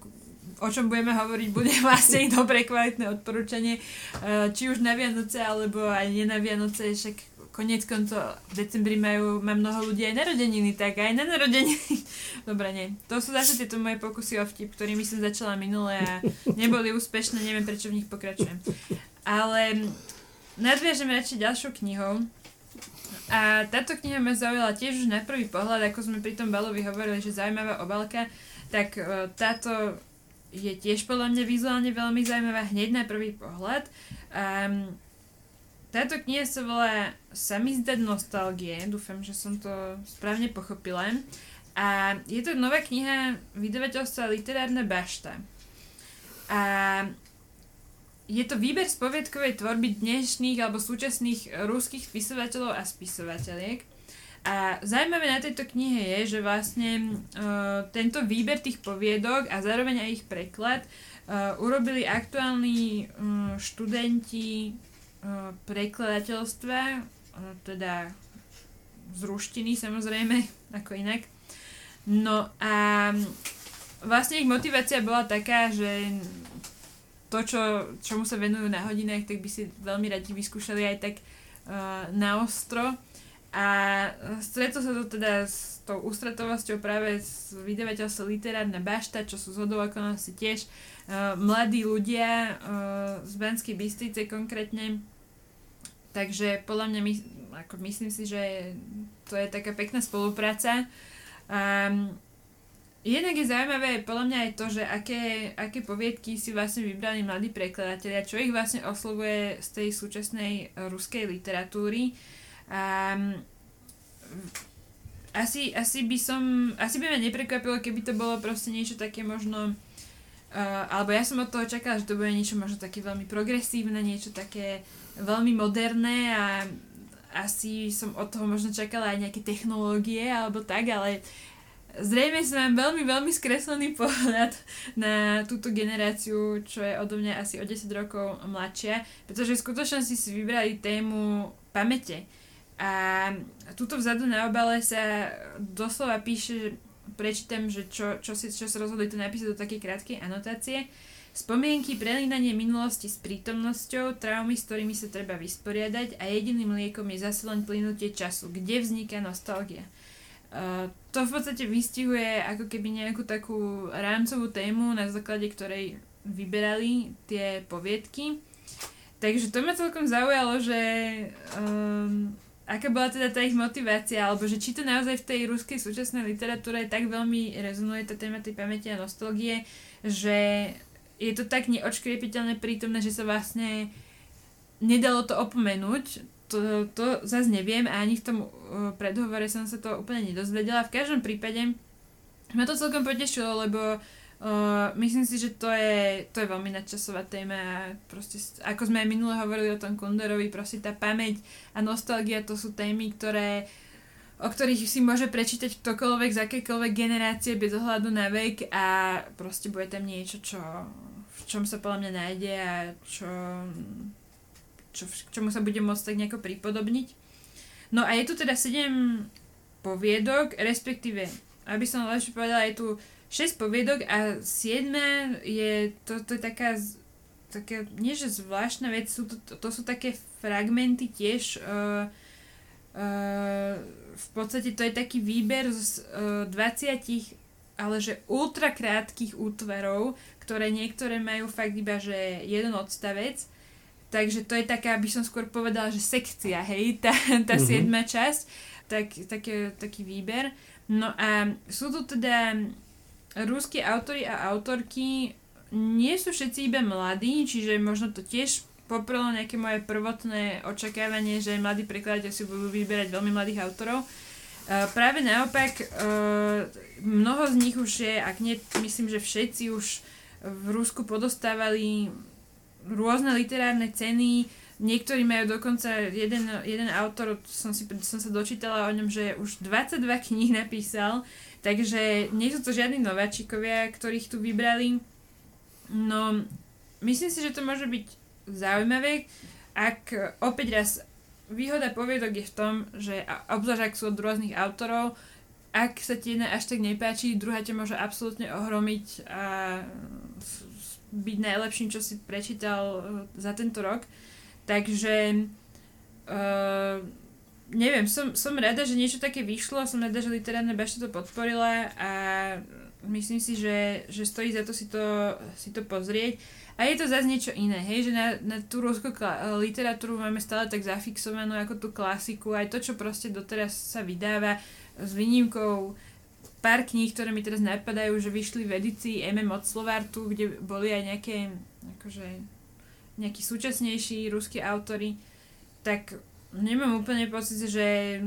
o čom budeme hovoriť, bude <laughs> vlastne dobre kvalitné odporúčanie, uh, či už na Vianoce, alebo aj nie na Vianoce, však konec koncov v decembri majú, má mnoho ľudí aj narodeniny, tak aj na narodeniny. <laughs> Dobre, nie. To sú zase tieto moje pokusy o vtip, ktorými som začala minule a neboli úspešné, neviem prečo v nich pokračujem. Ale nadviažem radšej ďalšou knihou. A táto kniha ma zaujala tiež už na prvý pohľad, ako sme pri tom balovi hovorili, že zaujímavá obalka, tak e, táto je tiež podľa mňa vizuálne veľmi zaujímavá hneď na prvý pohľad. Um, táto kniha sa volá Samizdať nostalgie, dúfam, že som to správne pochopila. A je to nová kniha vydavateľstva Literárna bašta. A je to výber z poviedkovej tvorby dnešných alebo súčasných ruských spisovateľov a spisovateľiek. A zaujímavé na tejto knihe je, že vlastne uh, tento výber tých poviedok a zároveň aj ich preklad uh, urobili aktuálni uh, študenti uh, prekladateľstva, uh, teda z ruštiny samozrejme, <laughs> ako inak. No a vlastne ich motivácia bola taká, že to, čo, čomu sa venujú na hodinách, tak by si veľmi radi vyskúšali aj tak uh, na ostro. A stretlo sa to teda s tou ústretovosťou práve s vydavateľstvom Literárna bašta, čo sú z hodou okolností tiež uh, mladí ľudia uh, z Banskej Bystrice konkrétne. Takže podľa mňa my, ako myslím si, že to je taká pekná spolupráca. Um, jednak je zaujímavé podľa mňa aj to, že aké, aké poviedky si vlastne vybrali mladí prekladatelia, čo ich vlastne oslovuje z tej súčasnej ruskej literatúry. Um, asi, asi by som, asi by ma neprekvapilo, keby to bolo proste niečo také možno, uh, alebo ja som od toho čakala, že to bude niečo možno také veľmi progresívne, niečo také veľmi moderné a asi som od toho možno čakala aj nejaké technológie alebo tak, ale zrejme som mám veľmi, veľmi skreslený <laughs> pohľad na túto generáciu, čo je odo mňa asi o 10 rokov mladšia, pretože v skutočnosti si vybrali tému pamäte. A tuto vzadu na obale sa doslova píše, prečítam, že čo, čo, si, čo sa rozhodli to napísať do takej krátkej anotácie. Spomienky, prelínanie minulosti s prítomnosťou, traumy, s ktorými sa treba vysporiadať a jediným liekom je zase len plynutie času, kde vzniká nostalgia. Uh, to v podstate vystihuje ako keby nejakú takú rámcovú tému, na základe ktorej vyberali tie poviedky. Takže to ma celkom zaujalo, že um, aká bola teda tá ich motivácia, alebo že či to naozaj v tej ruskej súčasnej literatúre tak veľmi rezonuje tá téma tej pamäti a nostalgie, že je to tak neočkriepiteľne prítomné, že sa vlastne nedalo to opomenúť. To, to zase neviem a ani v tom uh, predhovore som sa to úplne nedozvedela. V každom prípade ma to celkom potešilo, lebo Uh, myslím si, že to je, to je veľmi nadčasová téma proste, ako sme aj minule hovorili o tom Kunderovi, proste tá pamäť a nostalgia to sú témy, ktoré o ktorých si môže prečítať ktokoľvek z akékoľvek generácie bez ohľadu na vek a proste bude tam niečo, čo, v čom sa podľa mňa nájde a čo, čo, k čomu sa bude môcť tak nejako pripodobniť. No a je tu teda 7 poviedok, respektíve, aby som lepšie povedala, je tu 6 poviedok a 7 je, to, to je taká, taká, nie že zvláštna vec, sú to, to, to sú také fragmenty tiež, uh, uh, v podstate to je taký výber z uh, 20 ale že ultra krátkých útvarov, ktoré niektoré majú fakt iba, že jeden odstavec, takže to je taká, aby som skôr povedala, že sekcia, hej, tá, tá mm-hmm. siedma časť, tak, také, taký výber. No a sú tu teda ruskí autori a autorky nie sú všetci iba mladí, čiže možno to tiež poprelo nejaké moje prvotné očakávanie, že mladí prekladateľ si budú vyberať veľmi mladých autorov. Uh, práve naopak, uh, mnoho z nich už je, ak nie, myslím, že všetci už v Rusku podostávali rôzne literárne ceny, Niektorí majú dokonca, jeden, jeden autor, som, si, som sa dočítala o ňom, že už 22 kníh napísal, takže nie sú to žiadni nováčikovia, ktorých tu vybrali. No, myslím si, že to môže byť zaujímavé, ak opäť raz výhoda poviedok je v tom, že obzvlášť ak sú od rôznych autorov, ak sa ti jedna až tak nepáči, druhá ťa môže absolútne ohromiť a byť najlepším, čo si prečítal e, za tento rok. Takže uh, neviem, som, som rada, že niečo také vyšlo, som rada, že literárne bašta to podporila a myslím si, že, že stojí za to si to, si to pozrieť. A je to zase niečo iné, hej, že na, na tú rúskú literatúru máme stále tak zafixovanú ako tú klasiku, aj to, čo proste doteraz sa vydáva s výnimkou pár kníh, ktoré mi teraz napadajú, že vyšli v edícii MM od Slovártu, kde boli aj nejaké akože nejakí súčasnejší ruskí autory, tak nemám úplne pocit, že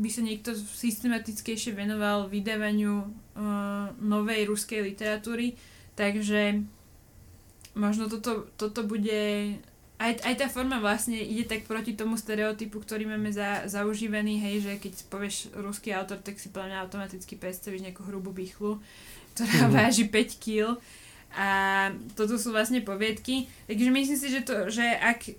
by sa niekto systematickejšie venoval vydávaniu uh, novej ruskej literatúry, takže možno toto, toto bude aj, aj tá forma vlastne ide tak proti tomu stereotypu, ktorý máme za, zaužívaný, hej, že keď povieš ruský autor, tak si podľa mňa automaticky predstavíš nejakú hrubú bychlu, ktorá mm-hmm. váži 5 kg a toto sú vlastne poviedky. Takže myslím si, že, to, že ak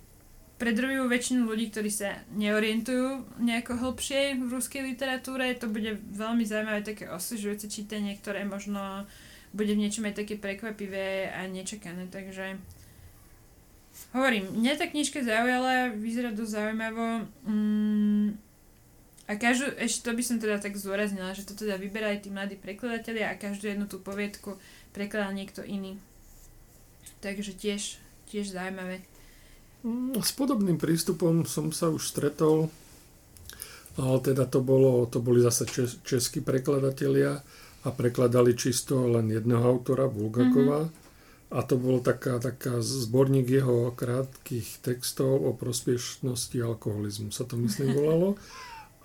predrobujú väčšinu ľudí, ktorí sa neorientujú nejako hlbšie v ruskej literatúre, to bude veľmi zaujímavé také osvežujúce čítanie, ktoré možno bude v niečom aj také prekvapivé a nečakané. Takže hovorím, mňa tá knižka zaujala, vyzerá dosť zaujímavo. Mm, a každú, ešte to by som teda tak zdôraznila, že to teda vyberali tí mladí prekladatelia a každú jednu tú poviedku prekladal niekto iný. Takže tiež, tiež zaujímavé. Mm, s podobným prístupom som sa už stretol, ale teda to, bolo, to boli zase čes, českí prekladatelia a prekladali čisto len jedného autora, Bulgakova. Mm-hmm. A to bol taká, taká zborník jeho krátkých textov o prospiešnosti alkoholizmu, sa to myslím <laughs> volalo.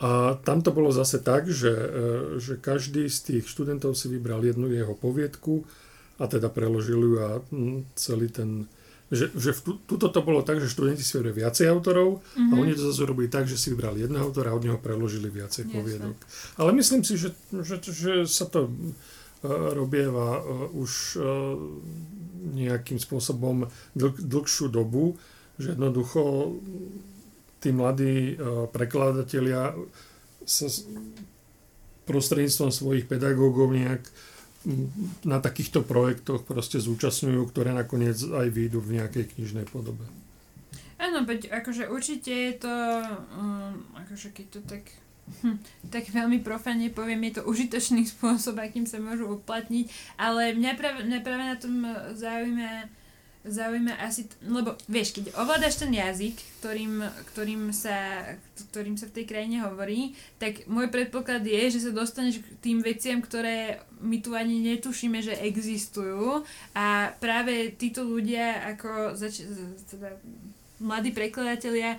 A tam to bolo zase tak, že, e, že každý z tých študentov si vybral jednu jeho poviedku a teda preložil ju a mm, celý ten... Že, že v, tuto to bolo tak, že študenti si vybrali viacej autorov mm-hmm. a mhm. oni to zase robili tak, že si vybrali jedného autora a od neho preložili viacej yes, poviedok. Ale myslím si, že, že, že sa to uh, robieva uh, už uh, nejakým spôsobom dlh, dlhšiu dobu, že jednoducho tí mladí e, prekladatelia sa prostredníctvom svojich pedagógov nejak na takýchto projektoch proste zúčastňujú, ktoré nakoniec aj výjdu v nejakej knižnej podobe. Áno, veď akože určite je to, um, akože keď to tak, hm, tak veľmi profane poviem, je to užitočný <laughs> spôsob, akým sa môžu uplatniť, ale mňa práve, mňa práve na tom zaujíma zaujíma asi, t- lebo vieš, keď ovládaš ten jazyk, ktorým, ktorým, sa, ktorým sa v tej krajine hovorí, tak môj predpoklad je, že sa dostaneš k tým veciam, ktoré my tu ani netušíme, že existujú. A práve títo ľudia ako zač- teda mladí prekladatelia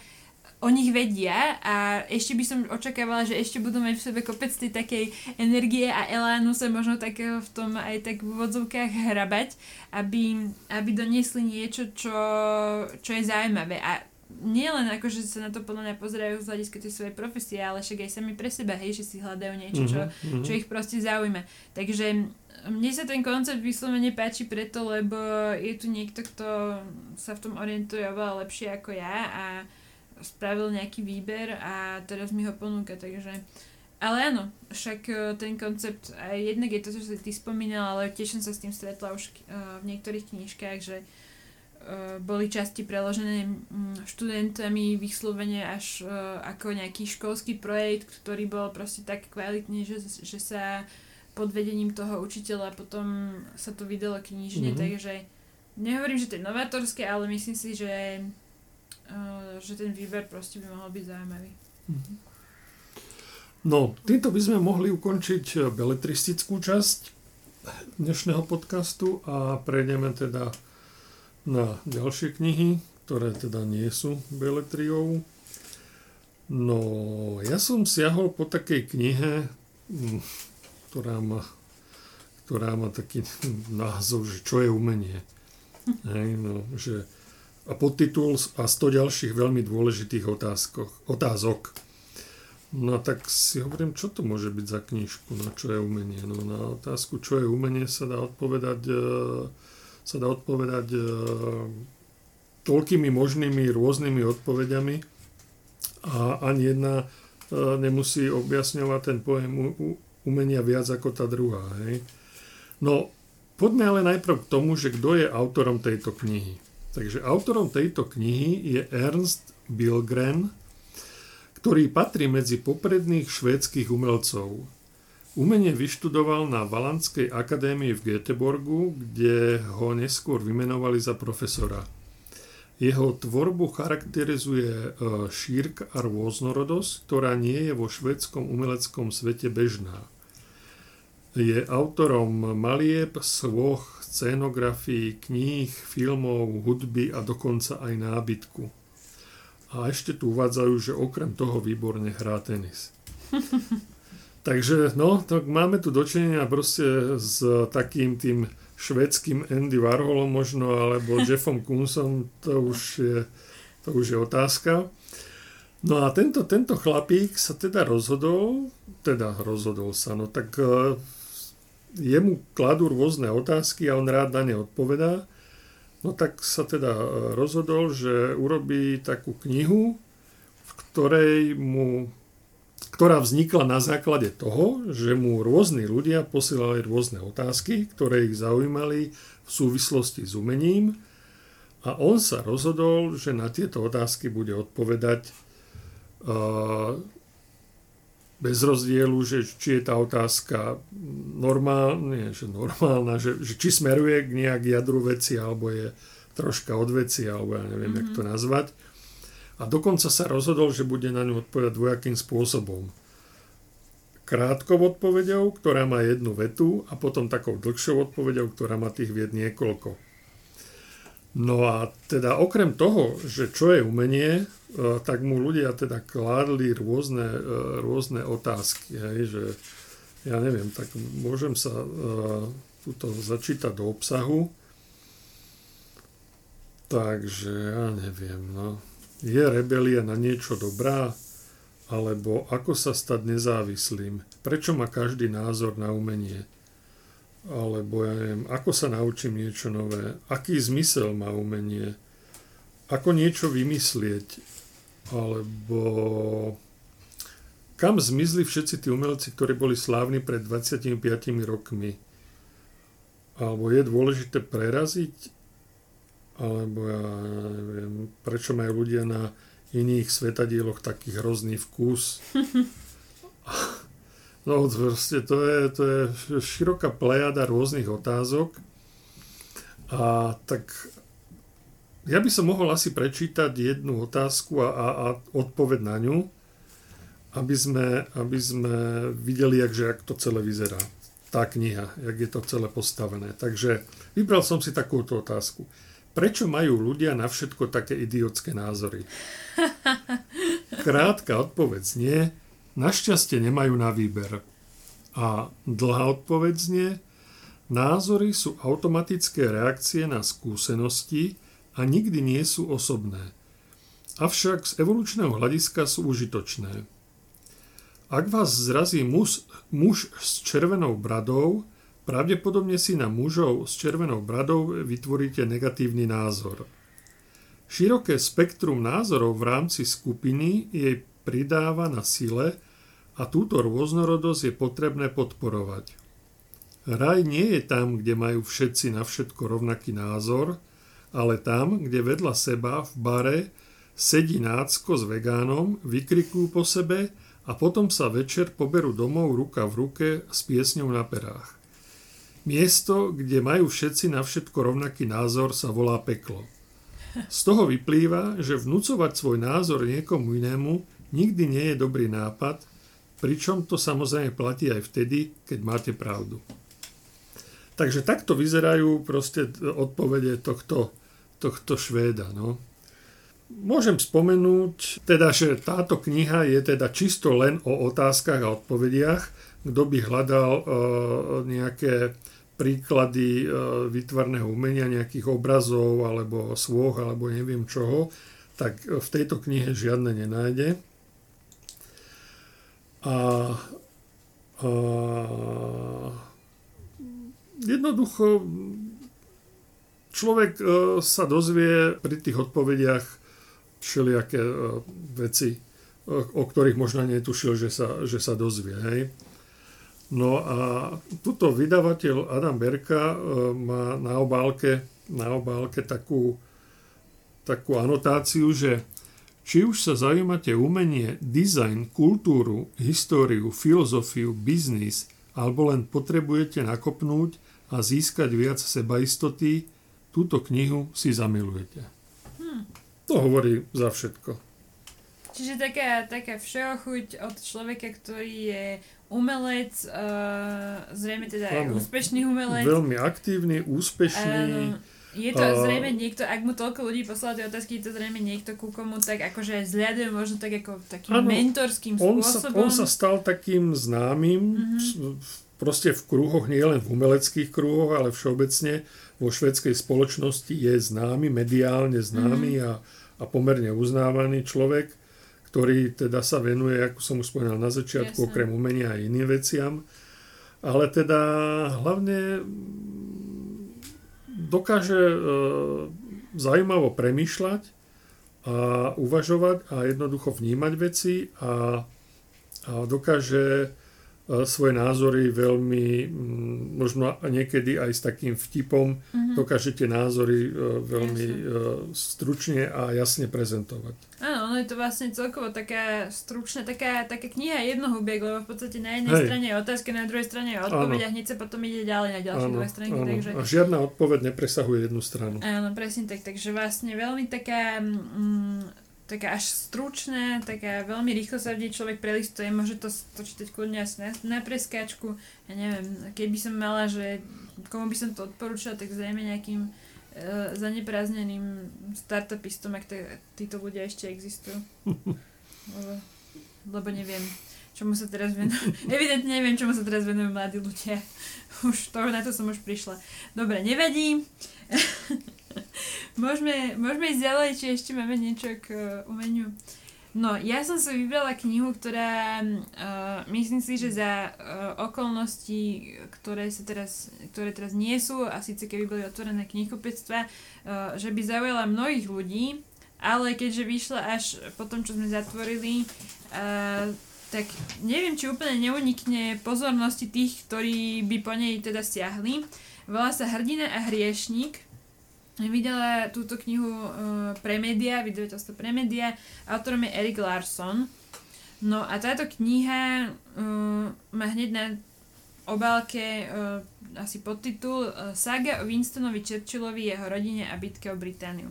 o nich vedia a ešte by som očakávala, že ešte budú mať v sebe kopec tej takej energie a elánu sa možno takého v tom aj tak v úvodzovkách hrabať, aby, aby doniesli niečo, čo, čo je zaujímavé. A nie len ako, že sa na to podľa mňa pozerajú z hľadiska tej svojej profesie, ale však aj sami pre seba, hej, že si hľadajú niečo, čo, mm-hmm. čo ich proste zaujíma. Takže mne sa ten koncept vyslovene páči preto, lebo je tu niekto, kto sa v tom orientuje oveľa lepšie ako ja a spravil nejaký výber a teraz mi ho ponúka, takže... Ale áno, však e, ten koncept, aj jednak je to, čo si ty spomínal, ale tiež som sa s tým stretla už uh, v niektorých knížkach, že boli časti preložené študentami vyslovene až ako nejaký školský projekt, ktorý bol proste tak kvalitný, že, že sa pod vedením toho učiteľa potom sa to vydalo knižne, mm-hmm. takže nehovorím, že to je novatorské, ale myslím si, že že ten výber proste by mohol byť zaujímavý. Mhm. No, týmto by sme mohli ukončiť eh, beletristickú časť dnešného podcastu a prejdeme teda na ďalšie knihy, ktoré teda nie sú Beletriou. No, ja som siahol po takej knihe, hm, ktorá má, ktorá má taký <laughs> názov, že čo je umenie. <laughs> Hej, no, že, a podtitul a 100 ďalších veľmi dôležitých otázkoch, otázok. No tak si hovorím, čo to môže byť za knižku, no čo je umenie. No na otázku, čo je umenie, sa dá odpovedať, e, sa dá odpovedať e, toľkými možnými rôznymi odpovediami a ani jedna e, nemusí objasňovať ten pojem umenia viac ako tá druhá. Hej. No, poďme ale najprv k tomu, že kto je autorom tejto knihy. Takže autorom tejto knihy je Ernst Bilgren, ktorý patrí medzi popredných švédskych umelcov. Umenie vyštudoval na Valandskej akadémii v Göteborgu, kde ho neskôr vymenovali za profesora. Jeho tvorbu charakterizuje e, šírka a rôznorodosť, ktorá nie je vo švedskom umeleckom svete bežná. Je autorom malieb, svoch, scénografií, kníh, filmov, hudby a dokonca aj nábytku. A ešte tu uvádzajú, že okrem toho výborne hrá tenis. <laughs> Takže no, tak máme tu dočinenia proste s takým tým švedským Andy Warholom možno, alebo <laughs> Jeffom Koonsom, to už je, to už je otázka. No a tento, tento chlapík sa teda rozhodol, teda rozhodol sa, no tak uh, jemu kladú rôzne otázky a on rád na ne odpovedá. No tak sa teda e, rozhodol, že urobí takú knihu, v ktorej mu, ktorá vznikla na základe toho, že mu rôzni ľudia posielali rôzne otázky, ktoré ich zaujímali v súvislosti s umením a on sa rozhodol, že na tieto otázky bude odpovedať uh, bez rozdielu, že či je tá otázka normálna, že normálna, že, že či smeruje k nejak jadru veci, alebo je troška od veci, alebo ja neviem, mm-hmm. jak to mhm. nazvať. A dokonca sa rozhodol, že bude na ňu odpovedať dvojakým spôsobom. Krátkou odpovedou, ktorá má jednu vetu a potom takou dlhšou odpovedou, ktorá má tých vied niekoľko. No a teda okrem toho, že čo je umenie, e, tak mu ľudia teda kládli rôzne, e, rôzne otázky. Hej, že ja neviem, tak môžem sa uh, tuto začítať do obsahu. Takže ja neviem, no. Je rebelia na niečo dobrá? Alebo ako sa stať nezávislým? Prečo má každý názor na umenie? Alebo ja neviem, ako sa naučím niečo nové, aký zmysel má umenie, ako niečo vymyslieť, alebo kam zmizli všetci tí umelci, ktorí boli slávni pred 25 rokmi. Alebo je dôležité preraziť, alebo ja neviem, prečo majú ľudia na iných svetadieloch taký hrozný vkus. <laughs> No proste to je, to je široká plejada rôznych otázok. A tak ja by som mohol asi prečítať jednu otázku a, a, a odpoveď na ňu, aby sme, aby sme videli, jakže, jak to celé vyzerá. Tá kniha, jak je to celé postavené. Takže vybral som si takúto otázku. Prečo majú ľudia na všetko také idiotské názory? <laughs> Krátka odpoveď nie, Našťastie nemajú na výber. A dlhá odpoveď znie, názory sú automatické reakcie na skúsenosti a nikdy nie sú osobné. Avšak z evolučného hľadiska sú užitočné. Ak vás zrazí muž, muž s červenou bradou, pravdepodobne si na mužov s červenou bradou vytvoríte negatívny názor. Široké spektrum názorov v rámci skupiny jej pridáva na sile a túto rôznorodosť je potrebné podporovať. Raj nie je tam, kde majú všetci na všetko rovnaký názor, ale tam, kde vedľa seba v bare sedí nácko s vegánom, vykrikujú po sebe a potom sa večer poberú domov ruka v ruke s piesňou na perách. Miesto, kde majú všetci na všetko rovnaký názor, sa volá peklo. Z toho vyplýva, že vnúcovať svoj názor niekomu inému nikdy nie je dobrý nápad, pričom to samozrejme platí aj vtedy, keď máte pravdu. Takže takto vyzerajú proste odpovede tohto, tohto Švéda. No. Môžem spomenúť, teda, že táto kniha je teda čisto len o otázkach a odpovediach. Kto by hľadal uh, nejaké príklady uh, výtvarného umenia, nejakých obrazov alebo svoch alebo neviem čoho, tak v tejto knihe žiadne nenájde. A, a jednoducho človek uh, sa dozvie pri tých odpovediach všelijaké e, veci, o ktorých možno netušil, že sa, že sa dozvie. Hej. No a tuto vydavateľ Adam Berka e, má na obálke, na obálke takú, takú anotáciu, že či už sa zaujímate umenie, dizajn, kultúru, históriu, filozofiu, biznis, alebo len potrebujete nakopnúť a získať viac sebaistoty, túto knihu si zamilujete. To hovorí za všetko. Čiže taká, taká všeochuť od človeka, ktorý je umelec, uh, zrejme teda aj úspešný umelec. Veľmi aktívny, úspešný. Uh, je to uh, zrejme niekto, ak mu toľko ľudí poslal tie otázky, je to zrejme niekto, ku komu tak akože zliaduje možno tak ako takým ano, mentorským on spôsobom. Sa, on sa stal takým známym uh-huh. proste v kruhoch, nie len v umeleckých kruhoch, ale všeobecne vo švedskej spoločnosti je známy, mediálne známy uh-huh. a a pomerne uznávaný človek, ktorý teda sa venuje, ako som už spomínal na začiatku, Jasne. okrem umenia aj iným veciam. Ale teda hlavne dokáže e, zaujímavo premýšľať a uvažovať a jednoducho vnímať veci a, a dokáže E, svoje názory veľmi, mm, možno niekedy aj s takým vtipom, mm-hmm. dokážete názory e, veľmi jasne. stručne a jasne prezentovať. Áno, ono je to vlastne celkovo taká stručná, taká, taká kniha jednohubiek, lebo v podstate na jednej Hej. strane je otázka, na druhej strane je odpoveď áno. a hneď sa potom ide ďalej na ďalšie dve strany. Takže... A žiadna odpoveď nepresahuje jednu stranu. Áno, presne tak. Takže vlastne veľmi taká mm, také až stručné, také veľmi rýchlo sa v človek prelistuje, môže to, to čítať kľudne asi na, na preskáčku. Ja neviem, keby som mala, že komu by som to odporúčala, tak zrejme nejakým zaneprázdneným startupistom, ak títo ľudia ešte existujú. <laughs> lebo, lebo neviem, čomu sa teraz venujú. <laughs> Evidentne neviem, čomu sa teraz venujú mladí ľudia. <laughs> Už to, na to som už prišla. Dobre, nevadí. môžeme, môžeme ísť ďalej, či ešte máme niečo k uh, umeniu. No, ja som si vybrala knihu, ktorá uh, myslím si, že za uh, okolností, ktoré, sa teraz, ktoré teraz nie sú, a síce keby boli otvorené knihkupectva, uh, že by zaujala mnohých ľudí, ale keďže vyšla až po tom, čo sme zatvorili, uh, tak neviem, či úplne neunikne pozornosti tých, ktorí by po nej teda stiahli. Volá sa Hrdina a hriešník Vydala túto knihu uh, Premedia, vydavateľstvo Premedia, autorom je Erik Larson. No a táto kniha uh, má hneď na obálke uh, asi podtitul uh, Saga o Winstonovi Churchillovi, jeho rodine a bitke o Britániu.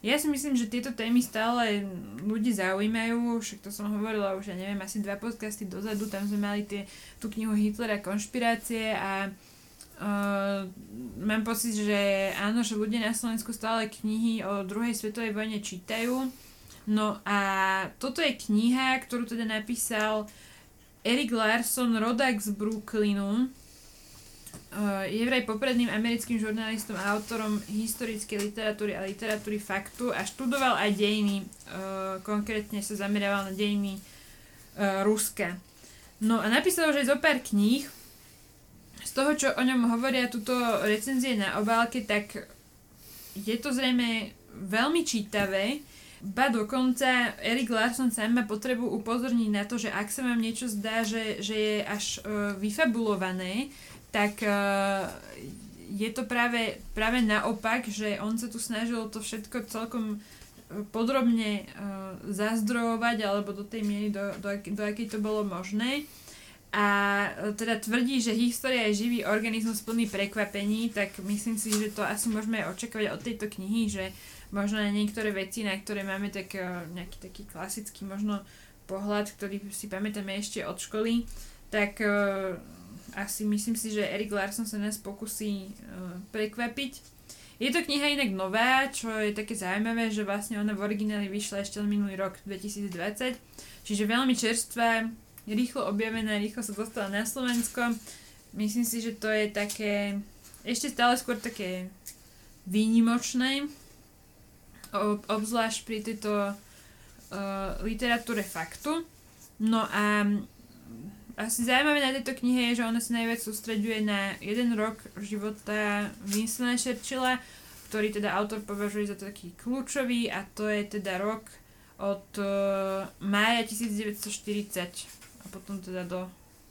Ja si myslím, že tieto témy stále ľudí zaujímajú, však to som hovorila už, ja neviem, asi dva podcasty dozadu, tam sme mali tie, tú knihu Hitlera konšpirácie a Uh, mám pocit, že áno, že ľudia na Slovensku stále knihy o druhej svetovej vojne čítajú. No a toto je kniha, ktorú teda napísal Erik Larson, rodak z Brooklynu. Uh, je vraj popredným americkým žurnalistom a autorom historickej literatúry a literatúry faktu a študoval aj dejiny. Uh, konkrétne sa zameriaval na dejiny Ruska. No a napísal už aj zo pár kníh, z toho, čo o ňom hovoria túto recenzie na obálke, tak je to zrejme veľmi čítavé. Ba dokonca Erik Larson sám má potrebu upozorniť na to, že ak sa vám niečo zdá, že, že je až uh, vyfabulované, tak uh, je to práve, práve naopak, že on sa tu snažil to všetko celkom e, podrobne uh, zazdrojovať alebo do tej miery, do, do, do akej to bolo možné a e, teda tvrdí, že história je živý organizmus plný prekvapení, tak myslím si, že to asi môžeme očakávať od tejto knihy, že možno na niektoré veci, na ktoré máme tak e, nejaký taký klasický možno pohľad, ktorý si pamätáme ešte od školy, tak uh, asi myslím si, že Erik Larson sa nás pokusí prekvapiť. Je to kniha inak nová, čo je také zaujímavé, že vlastne ona v origináli vyšla ešte minulý rok 2020, čiže veľmi čerstvá, rýchlo objavená, rýchlo sa dostala na Slovensko. Myslím si, že to je také, ešte stále skôr také výnimočné, obzvlášť pri tejto uh, literatúre faktu. No a asi zaujímavé na tejto knihe je, že ona sa najviac sústreďuje na jeden rok života Winstona Churchilla, ktorý teda autor považuje za taký kľúčový a to je teda rok od uh, mája 1940 a potom teda do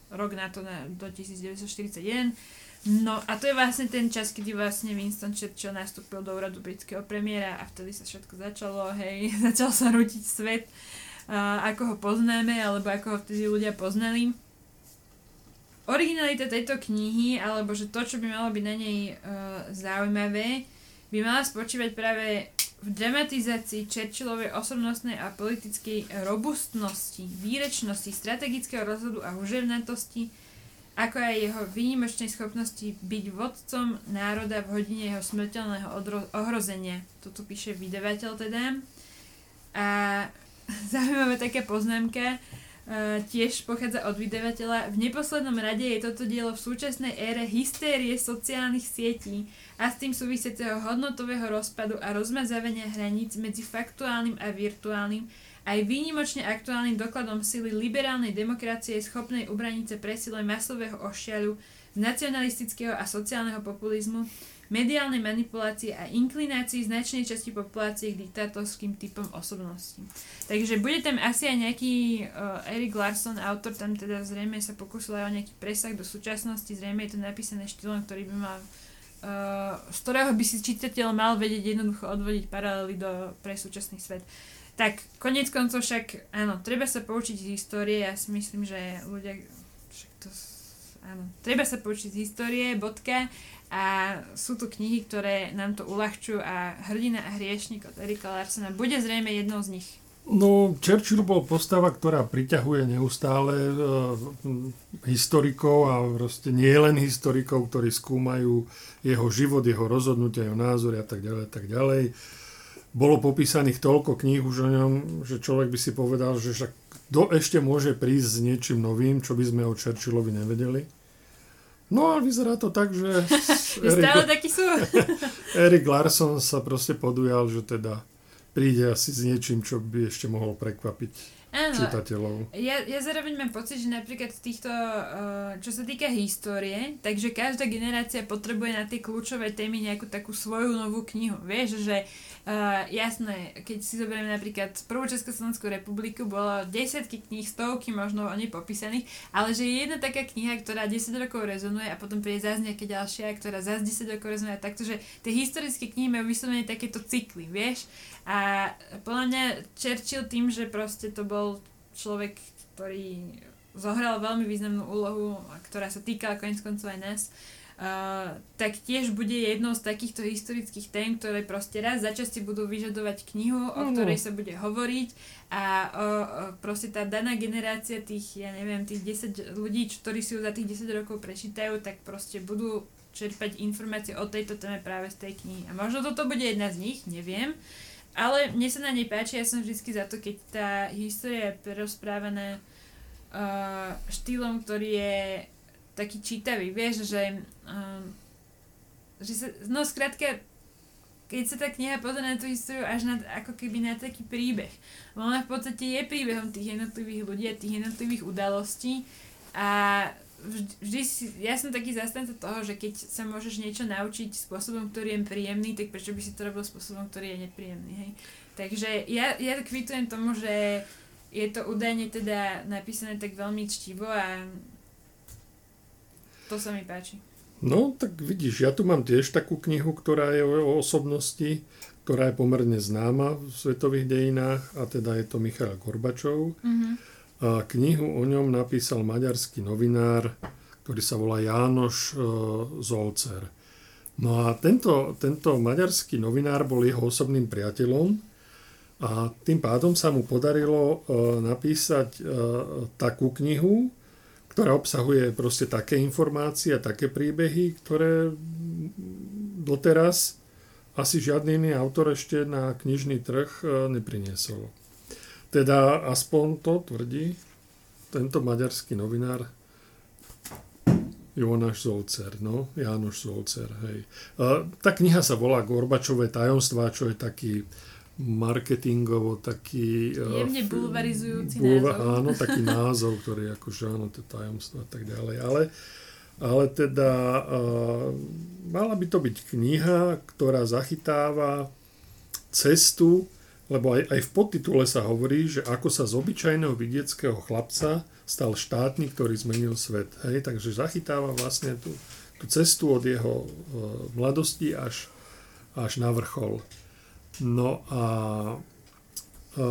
rok na to na, do 1941. No a to je vlastne ten čas, kedy vlastne Winston Churchill nastúpil do úradu britského premiéra a vtedy sa všetko začalo, hej, <laughs> začal sa rútiť svet, uh, ako ho poznáme, alebo ako ho vtedy ľudia poznali originalita tejto knihy, alebo že to, čo by malo byť na nej uh, zaujímavé, by mala spočívať práve v dramatizácii Churchillovej osobnostnej a politickej robustnosti, výrečnosti, strategického rozhodu a huževnatosti, ako aj jeho výnimočnej schopnosti byť vodcom národa v hodine jeho smrteľného odro- ohrozenia. Toto píše vydavateľ teda. A <laughs> zaujímavé také poznámka, Uh, tiež pochádza od vydavateľa. V neposlednom rade je toto dielo v súčasnej ére hystérie sociálnych sietí a s tým súvisiaceho hodnotového rozpadu a rozmazávania hraníc medzi faktuálnym a virtuálnym aj výnimočne aktuálnym dokladom sily liberálnej demokracie schopnej ubraniť sa presile masového ošialu z nacionalistického a sociálneho populizmu mediálnej manipulácie a inklinácii značnej časti populácie k diktátorským typom osobností. Takže bude tam asi aj nejaký uh, Eric Larson, autor tam teda zrejme sa pokusil aj o nejaký presah do súčasnosti, zrejme je to napísané štýlom, ktorý by mal z ktorého by si čitateľ mal vedieť jednoducho odvodiť paralely do, pre súčasný svet. Tak, konec koncov však, áno, treba sa poučiť z histórie, ja si myslím, že ľudia, však to, áno, treba sa poučiť z histórie, bodka, a sú tu knihy, ktoré nám to uľahčujú a Hrdina a hriešnik od Erika Larsona bude zrejme jednou z nich. No, Churchill bol postava, ktorá priťahuje neustále e, historikov a proste nie len historikov, ktorí skúmajú jeho život, jeho rozhodnutia, jeho názory a tak ďalej, tak ďalej. Bolo popísaných toľko kníh už o ňom, že človek by si povedal, že však kto ešte môže prísť s niečím novým, čo by sme o Churchillovi nevedeli. No ale vyzerá to tak, že... <laughs> Erik, stále taký sú. <laughs> Erik Larson sa proste podujal, že teda príde asi s niečím, čo by ešte mohol prekvapiť Áno, čitateľov. Ja, ja zároveň mám pocit, že napríklad v týchto, uh, čo sa týka histórie, takže každá generácia potrebuje na tie kľúčové témy nejakú takú svoju novú knihu. Vieš, že uh, jasné, keď si zoberieme napríklad prvú Československú republiku, bolo desiatky kníh, stovky možno o nej popísaných, ale že je jedna taká kniha, ktorá 10 rokov rezonuje a potom príde zase nejaká ďalšia, ktorá zase 10 rokov rezonuje. Takto, že tie historické knihy majú vyslovene takéto cykly, vieš. A podľa mňa Churchill tým, že proste to bol človek, ktorý zohral veľmi významnú úlohu, ktorá sa týkala konec koncov aj nás, uh, tak tiež bude jednou z takýchto historických tém, ktoré proste raz za čas si budú vyžadovať knihu, o mm. ktorej sa bude hovoriť a uh, uh, proste tá daná generácia tých, ja neviem, tých 10 ľudí, ktorí si ju za tých 10 rokov prečítajú, tak proste budú čerpať informácie o tejto téme práve z tej knihy. A možno toto bude jedna z nich, neviem. Ale mne sa na nej páči, ja som vždy za to, keď tá história je prerozprávaná uh, štýlom, ktorý je taký čítavý, vieš, že, uh, že sa, no skrátka, keď sa tá kniha pozrie na tú históriu až na, ako keby na taký príbeh. Ona v podstate je príbehom tých jednotlivých ľudí a tých jednotlivých udalostí a vždy, si, ja som taký zastanca toho, že keď sa môžeš niečo naučiť spôsobom, ktorý je príjemný, tak prečo by si to robil spôsobom, ktorý je nepríjemný, hej. Takže ja, ja kvitujem tomu, že je to údajne teda napísané tak veľmi čtivo a to sa mi páči. No, tak vidíš, ja tu mám tiež takú knihu, ktorá je o osobnosti, ktorá je pomerne známa v svetových dejinách a teda je to Michal Gorbačov. Mm-hmm a knihu o ňom napísal maďarský novinár, ktorý sa volá Jánoš e, Zolcer. No a tento, tento maďarský novinár bol jeho osobným priateľom a tým pádom sa mu podarilo e, napísať e, takú knihu, ktorá obsahuje proste také informácie a také príbehy, ktoré doteraz asi žiadny iný autor ešte na knižný trh nepriniesol. Teda aspoň to tvrdí tento maďarský novinár Jonáš Zolcer, no, Jánoš Zolcer, hej. Tá kniha sa volá Gorbačové tajomstvá, čo je taký marketingovo taký... E, Jemne bulvarizujúci bulva, názov. Áno, <laughs> taký názov, ktorý akože áno, to tajomstvo a tak ďalej. Ale, ale teda uh, mala by to byť kniha, ktorá zachytáva cestu, lebo aj, aj v podtitule sa hovorí, že ako sa z obyčajného vidieckého chlapca stal štátnik, ktorý zmenil svet. Hej? Takže zachytáva vlastne tú, tú cestu od jeho e, mladosti až, až na vrchol. No a e,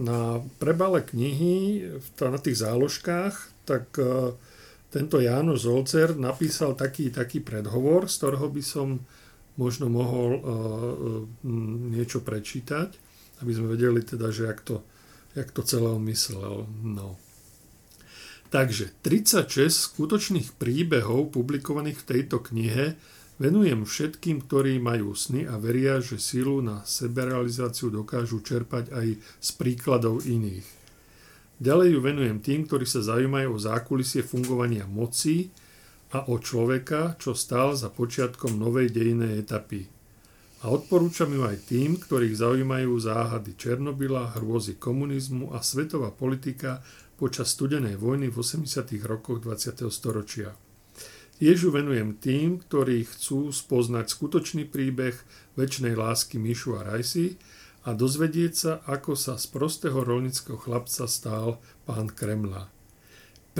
na prebale knihy, na tých záložkách, tak e, tento Jánoš Zolcer napísal taký, taký predhovor, z ktorého by som možno mohol uh, niečo prečítať, aby sme vedeli teda, že jak to, jak to celé myslel. No. Takže 36 skutočných príbehov publikovaných v tejto knihe venujem všetkým, ktorí majú sny a veria, že sílu na seberealizáciu dokážu čerpať aj z príkladov iných. Ďalej ju venujem tým, ktorí sa zaujímajú o zákulisie fungovania moci a o človeka, čo stál za počiatkom novej dejnej etapy. A odporúčam ju aj tým, ktorých zaujímajú záhady Černobyla, hrôzy komunizmu a svetová politika počas studenej vojny v 80. rokoch 20. storočia. Ježu venujem tým, ktorí chcú spoznať skutočný príbeh väčšnej lásky Mišu a Rajsi a dozvedieť sa, ako sa z prostého rolnického chlapca stál pán Kremla.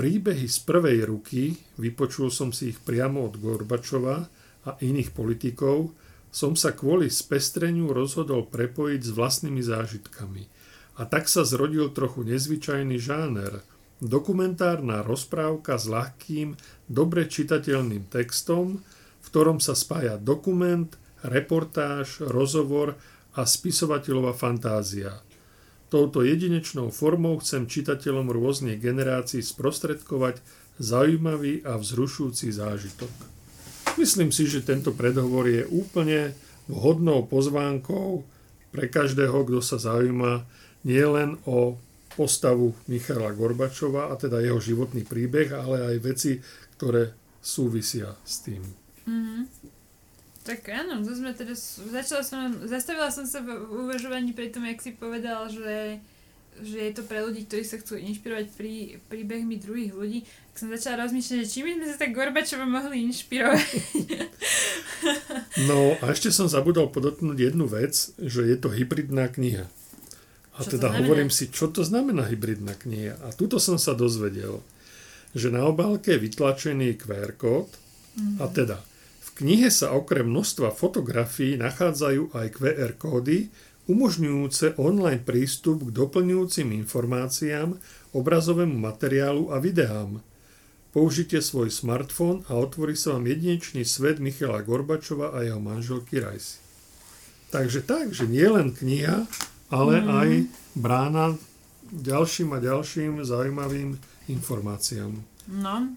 Príbehy z prvej ruky, vypočul som si ich priamo od Gorbačova a iných politikov, som sa kvôli spestreniu rozhodol prepojiť s vlastnými zážitkami – a tak sa zrodil trochu nezvyčajný žáner. Dokumentárna rozprávka s ľahkým, dobre čitateľným textom, v ktorom sa spája dokument, reportáž, rozhovor a spisovateľová fantázia. Touto jedinečnou formou chcem čitateľom rôznych generácií sprostredkovať zaujímavý a vzrušujúci zážitok. Myslím si, že tento predhovor je úplne vhodnou pozvánkou pre každého, kto sa zaujíma nie len o postavu Michala Gorbačova a teda jeho životný príbeh, ale aj veci, ktoré súvisia s tým. Mm-hmm. Tak áno, to sme teda, začala som, zastavila som sa v uvažovaní pri tom, jak si povedal, že, že je to pre ľudí, ktorí sa chcú inšpirovať pri príbehmi druhých ľudí, tak som začala rozmýšľať, že čím by sme sa tak Gorbačova mohli inšpirovať. <laughs> No a ešte som zabudol podotknúť jednu vec, že je to hybridná kniha. A čo teda hovorím si, čo to znamená hybridná kniha. A tuto som sa dozvedel, že na obálke je vytlačený QR kód mm-hmm. a teda v knihe sa okrem množstva fotografií nachádzajú aj QR kódy, umožňujúce online prístup k doplňujúcim informáciám, obrazovému materiálu a videám. Použite svoj smartfón a otvorí sa vám jedinečný svet Michala Gorbačova a jeho manželky Rajsi. Takže tak, že nie len kniha, ale mm. aj brána ďalším a ďalším zaujímavým informáciám. No,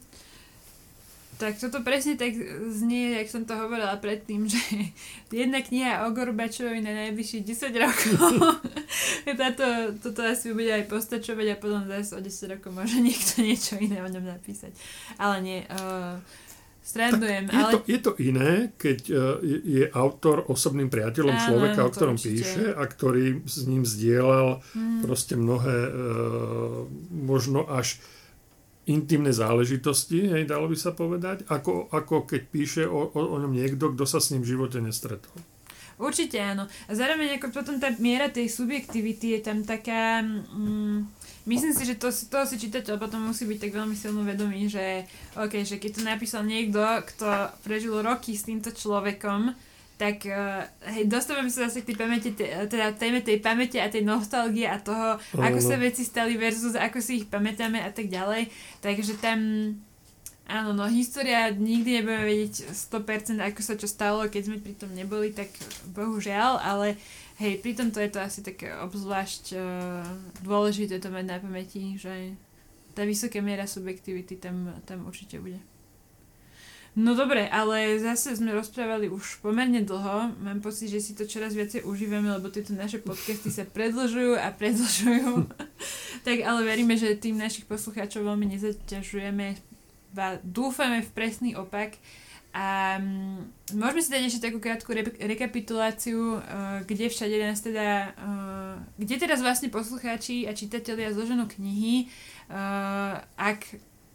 tak toto presne tak znie, jak som to hovorila predtým, že <laughs> jedna kniha o Gorbačovi na najvyšších 10 rokov. <laughs> Táto, toto asi bude aj postačovať a potom zase o 10 rokov môže niekto niečo iné o ňom napísať. Ale nie. Uh, Strandujem, je, ale... to, je to iné, keď uh, je, je autor osobným priateľom Áno, človeka, o ktorom píše a ktorý s ním zdieľal hmm. proste mnohé uh, možno až intimné záležitosti, hej, dalo by sa povedať, ako, ako keď píše o, o, o ňom niekto, kto sa s ním v živote nestretol. Určite áno. A zároveň ako potom tá miera tej subjektivity je tam taká... Mm, Myslím si, že to, toho si čitateľ potom musí byť tak veľmi silno vedomý, že, okay, že keď to napísal niekto, kto prežil roky s týmto človekom, tak uh, hej, dostávame sa zase k tej pamäte, teda téme tej pamäte a tej nostalgie a toho, oh, ako sa veci stali versus ako si ich pamätáme a tak ďalej. Takže tam, áno, no história nikdy nebudeme vedieť 100% ako sa čo stalo, keď sme pri tom neboli, tak bohužiaľ, ale Hej, pri tomto je to asi také obzvlášť uh, dôležité to mať na pamäti, že tá vysoká miera subjektivity tam, tam určite bude. No dobre, ale zase sme rozprávali už pomerne dlho. Mám pocit, že si to čoraz viacej užívame, lebo tieto naše podcasty sa predlžujú a predlžujú. <laughs> tak ale veríme, že tým našich poslucháčov veľmi nezaťažujeme. Dúfame v presný opak. A um, môžeme si dať ešte takú krátku re- rekapituláciu, uh, kde všade nás teda, uh, kde teraz vlastne poslucháči a čitatelia zloženú knihy, uh, ak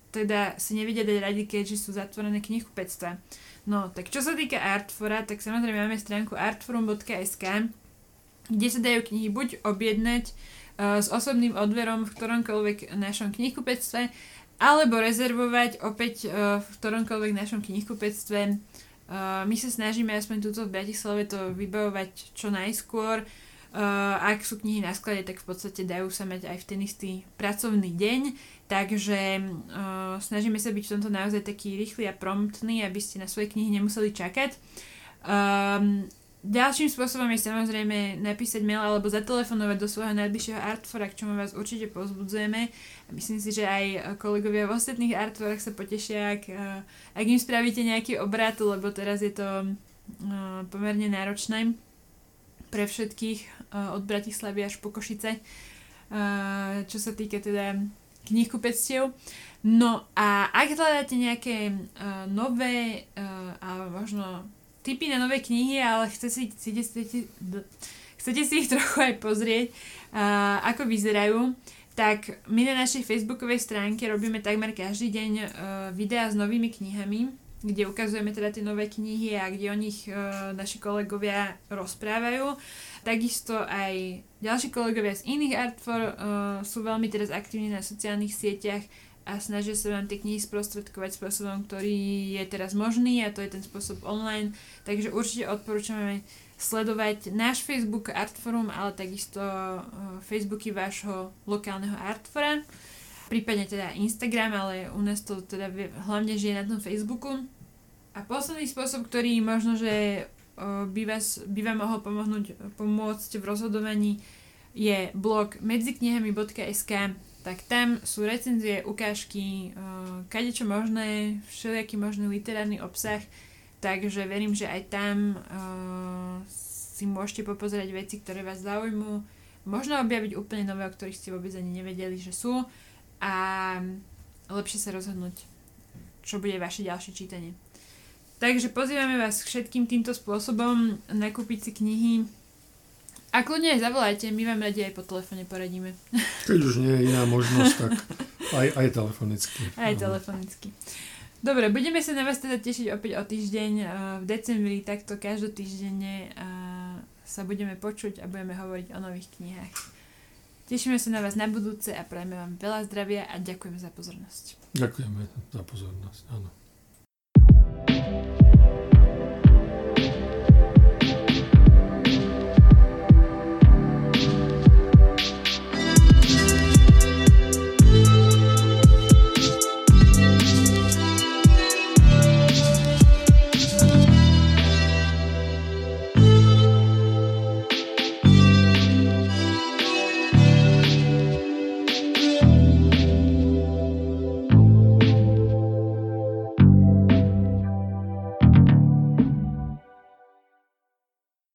teda si nevedia dať radi, keďže sú zatvorené knihkupectva. No, tak čo sa týka Artfora, tak samozrejme máme stránku artforum.sk, kde sa dajú knihy buď objednať uh, s osobným odverom v ktoromkoľvek našom knihkupectve, alebo rezervovať opäť uh, v ktoromkoľvek našom knihkupectve. Uh, my sa snažíme aspoň túto v Bratislave to vybavovať čo najskôr. Uh, ak sú knihy na sklade, tak v podstate dajú sa mať aj v ten istý pracovný deň. Takže uh, snažíme sa byť v tomto naozaj taký rýchly a promptný, aby ste na svoje knihy nemuseli čakať. Um, ďalším spôsobom je samozrejme napísať mail alebo zatelefonovať do svojho najbližšieho artfora, k čomu vás určite pozbudzujeme. Myslím si, že aj kolegovia v ostatných artforách sa potešia, ak, uh, ak im spravíte nejaký obrat, lebo teraz je to uh, pomerne náročné pre všetkých uh, od Bratislavy až po Košice. Uh, čo sa týka teda knihkupectiev. No a ak hľadáte nejaké uh, nové, uh, alebo možno typy na nové knihy, ale chcete si, chcete, chcete, chcete si ich trochu aj pozrieť, uh, ako vyzerajú, tak my na našej facebookovej stránke robíme takmer každý deň uh, videá s novými knihami, kde ukazujeme teda tie nové knihy a kde o nich uh, naši kolegovia rozprávajú. Takisto aj ďalší kolegovia z iných Artfor uh, sú veľmi teraz aktívni na sociálnych sieťach a snažia sa vám tie knihy sprostredkovať spôsobom, ktorý je teraz možný a to je ten spôsob online. Takže určite odporúčame sledovať náš Facebook Artforum, ale takisto uh, Facebooky vášho lokálneho Artfora. Prípadne teda Instagram, ale u nás to teda hlavne žije na tom Facebooku. A posledný spôsob, ktorý možno, že by, vás, by vám mohol pomohnúť, pomôcť v rozhodovaní je blog medziknihami.sk tak tam sú recenzie, ukážky, kade čo možné, všelijaký možný literárny obsah, takže verím, že aj tam si môžete popozerať veci, ktoré vás zaujímu, možno objaviť úplne nové, o ktorých ste vôbec ani nevedeli, že sú a lepšie sa rozhodnúť, čo bude vaše ďalšie čítanie. Takže pozývame vás všetkým týmto spôsobom nakúpiť si knihy. A kľudne aj zavolajte, my vám radi aj po telefóne poradíme. <laughs> Keď už nie je iná možnosť, tak aj, aj telefonicky. Aj telefonicky. Dobre, budeme sa na vás teda tešiť opäť o týždeň v decembri, takto každotýždenne sa budeme počuť a budeme hovoriť o nových knihách. Tešíme sa na vás na budúce a prajeme vám veľa zdravia a ďakujeme za pozornosť. Ďakujeme za pozornosť, áno.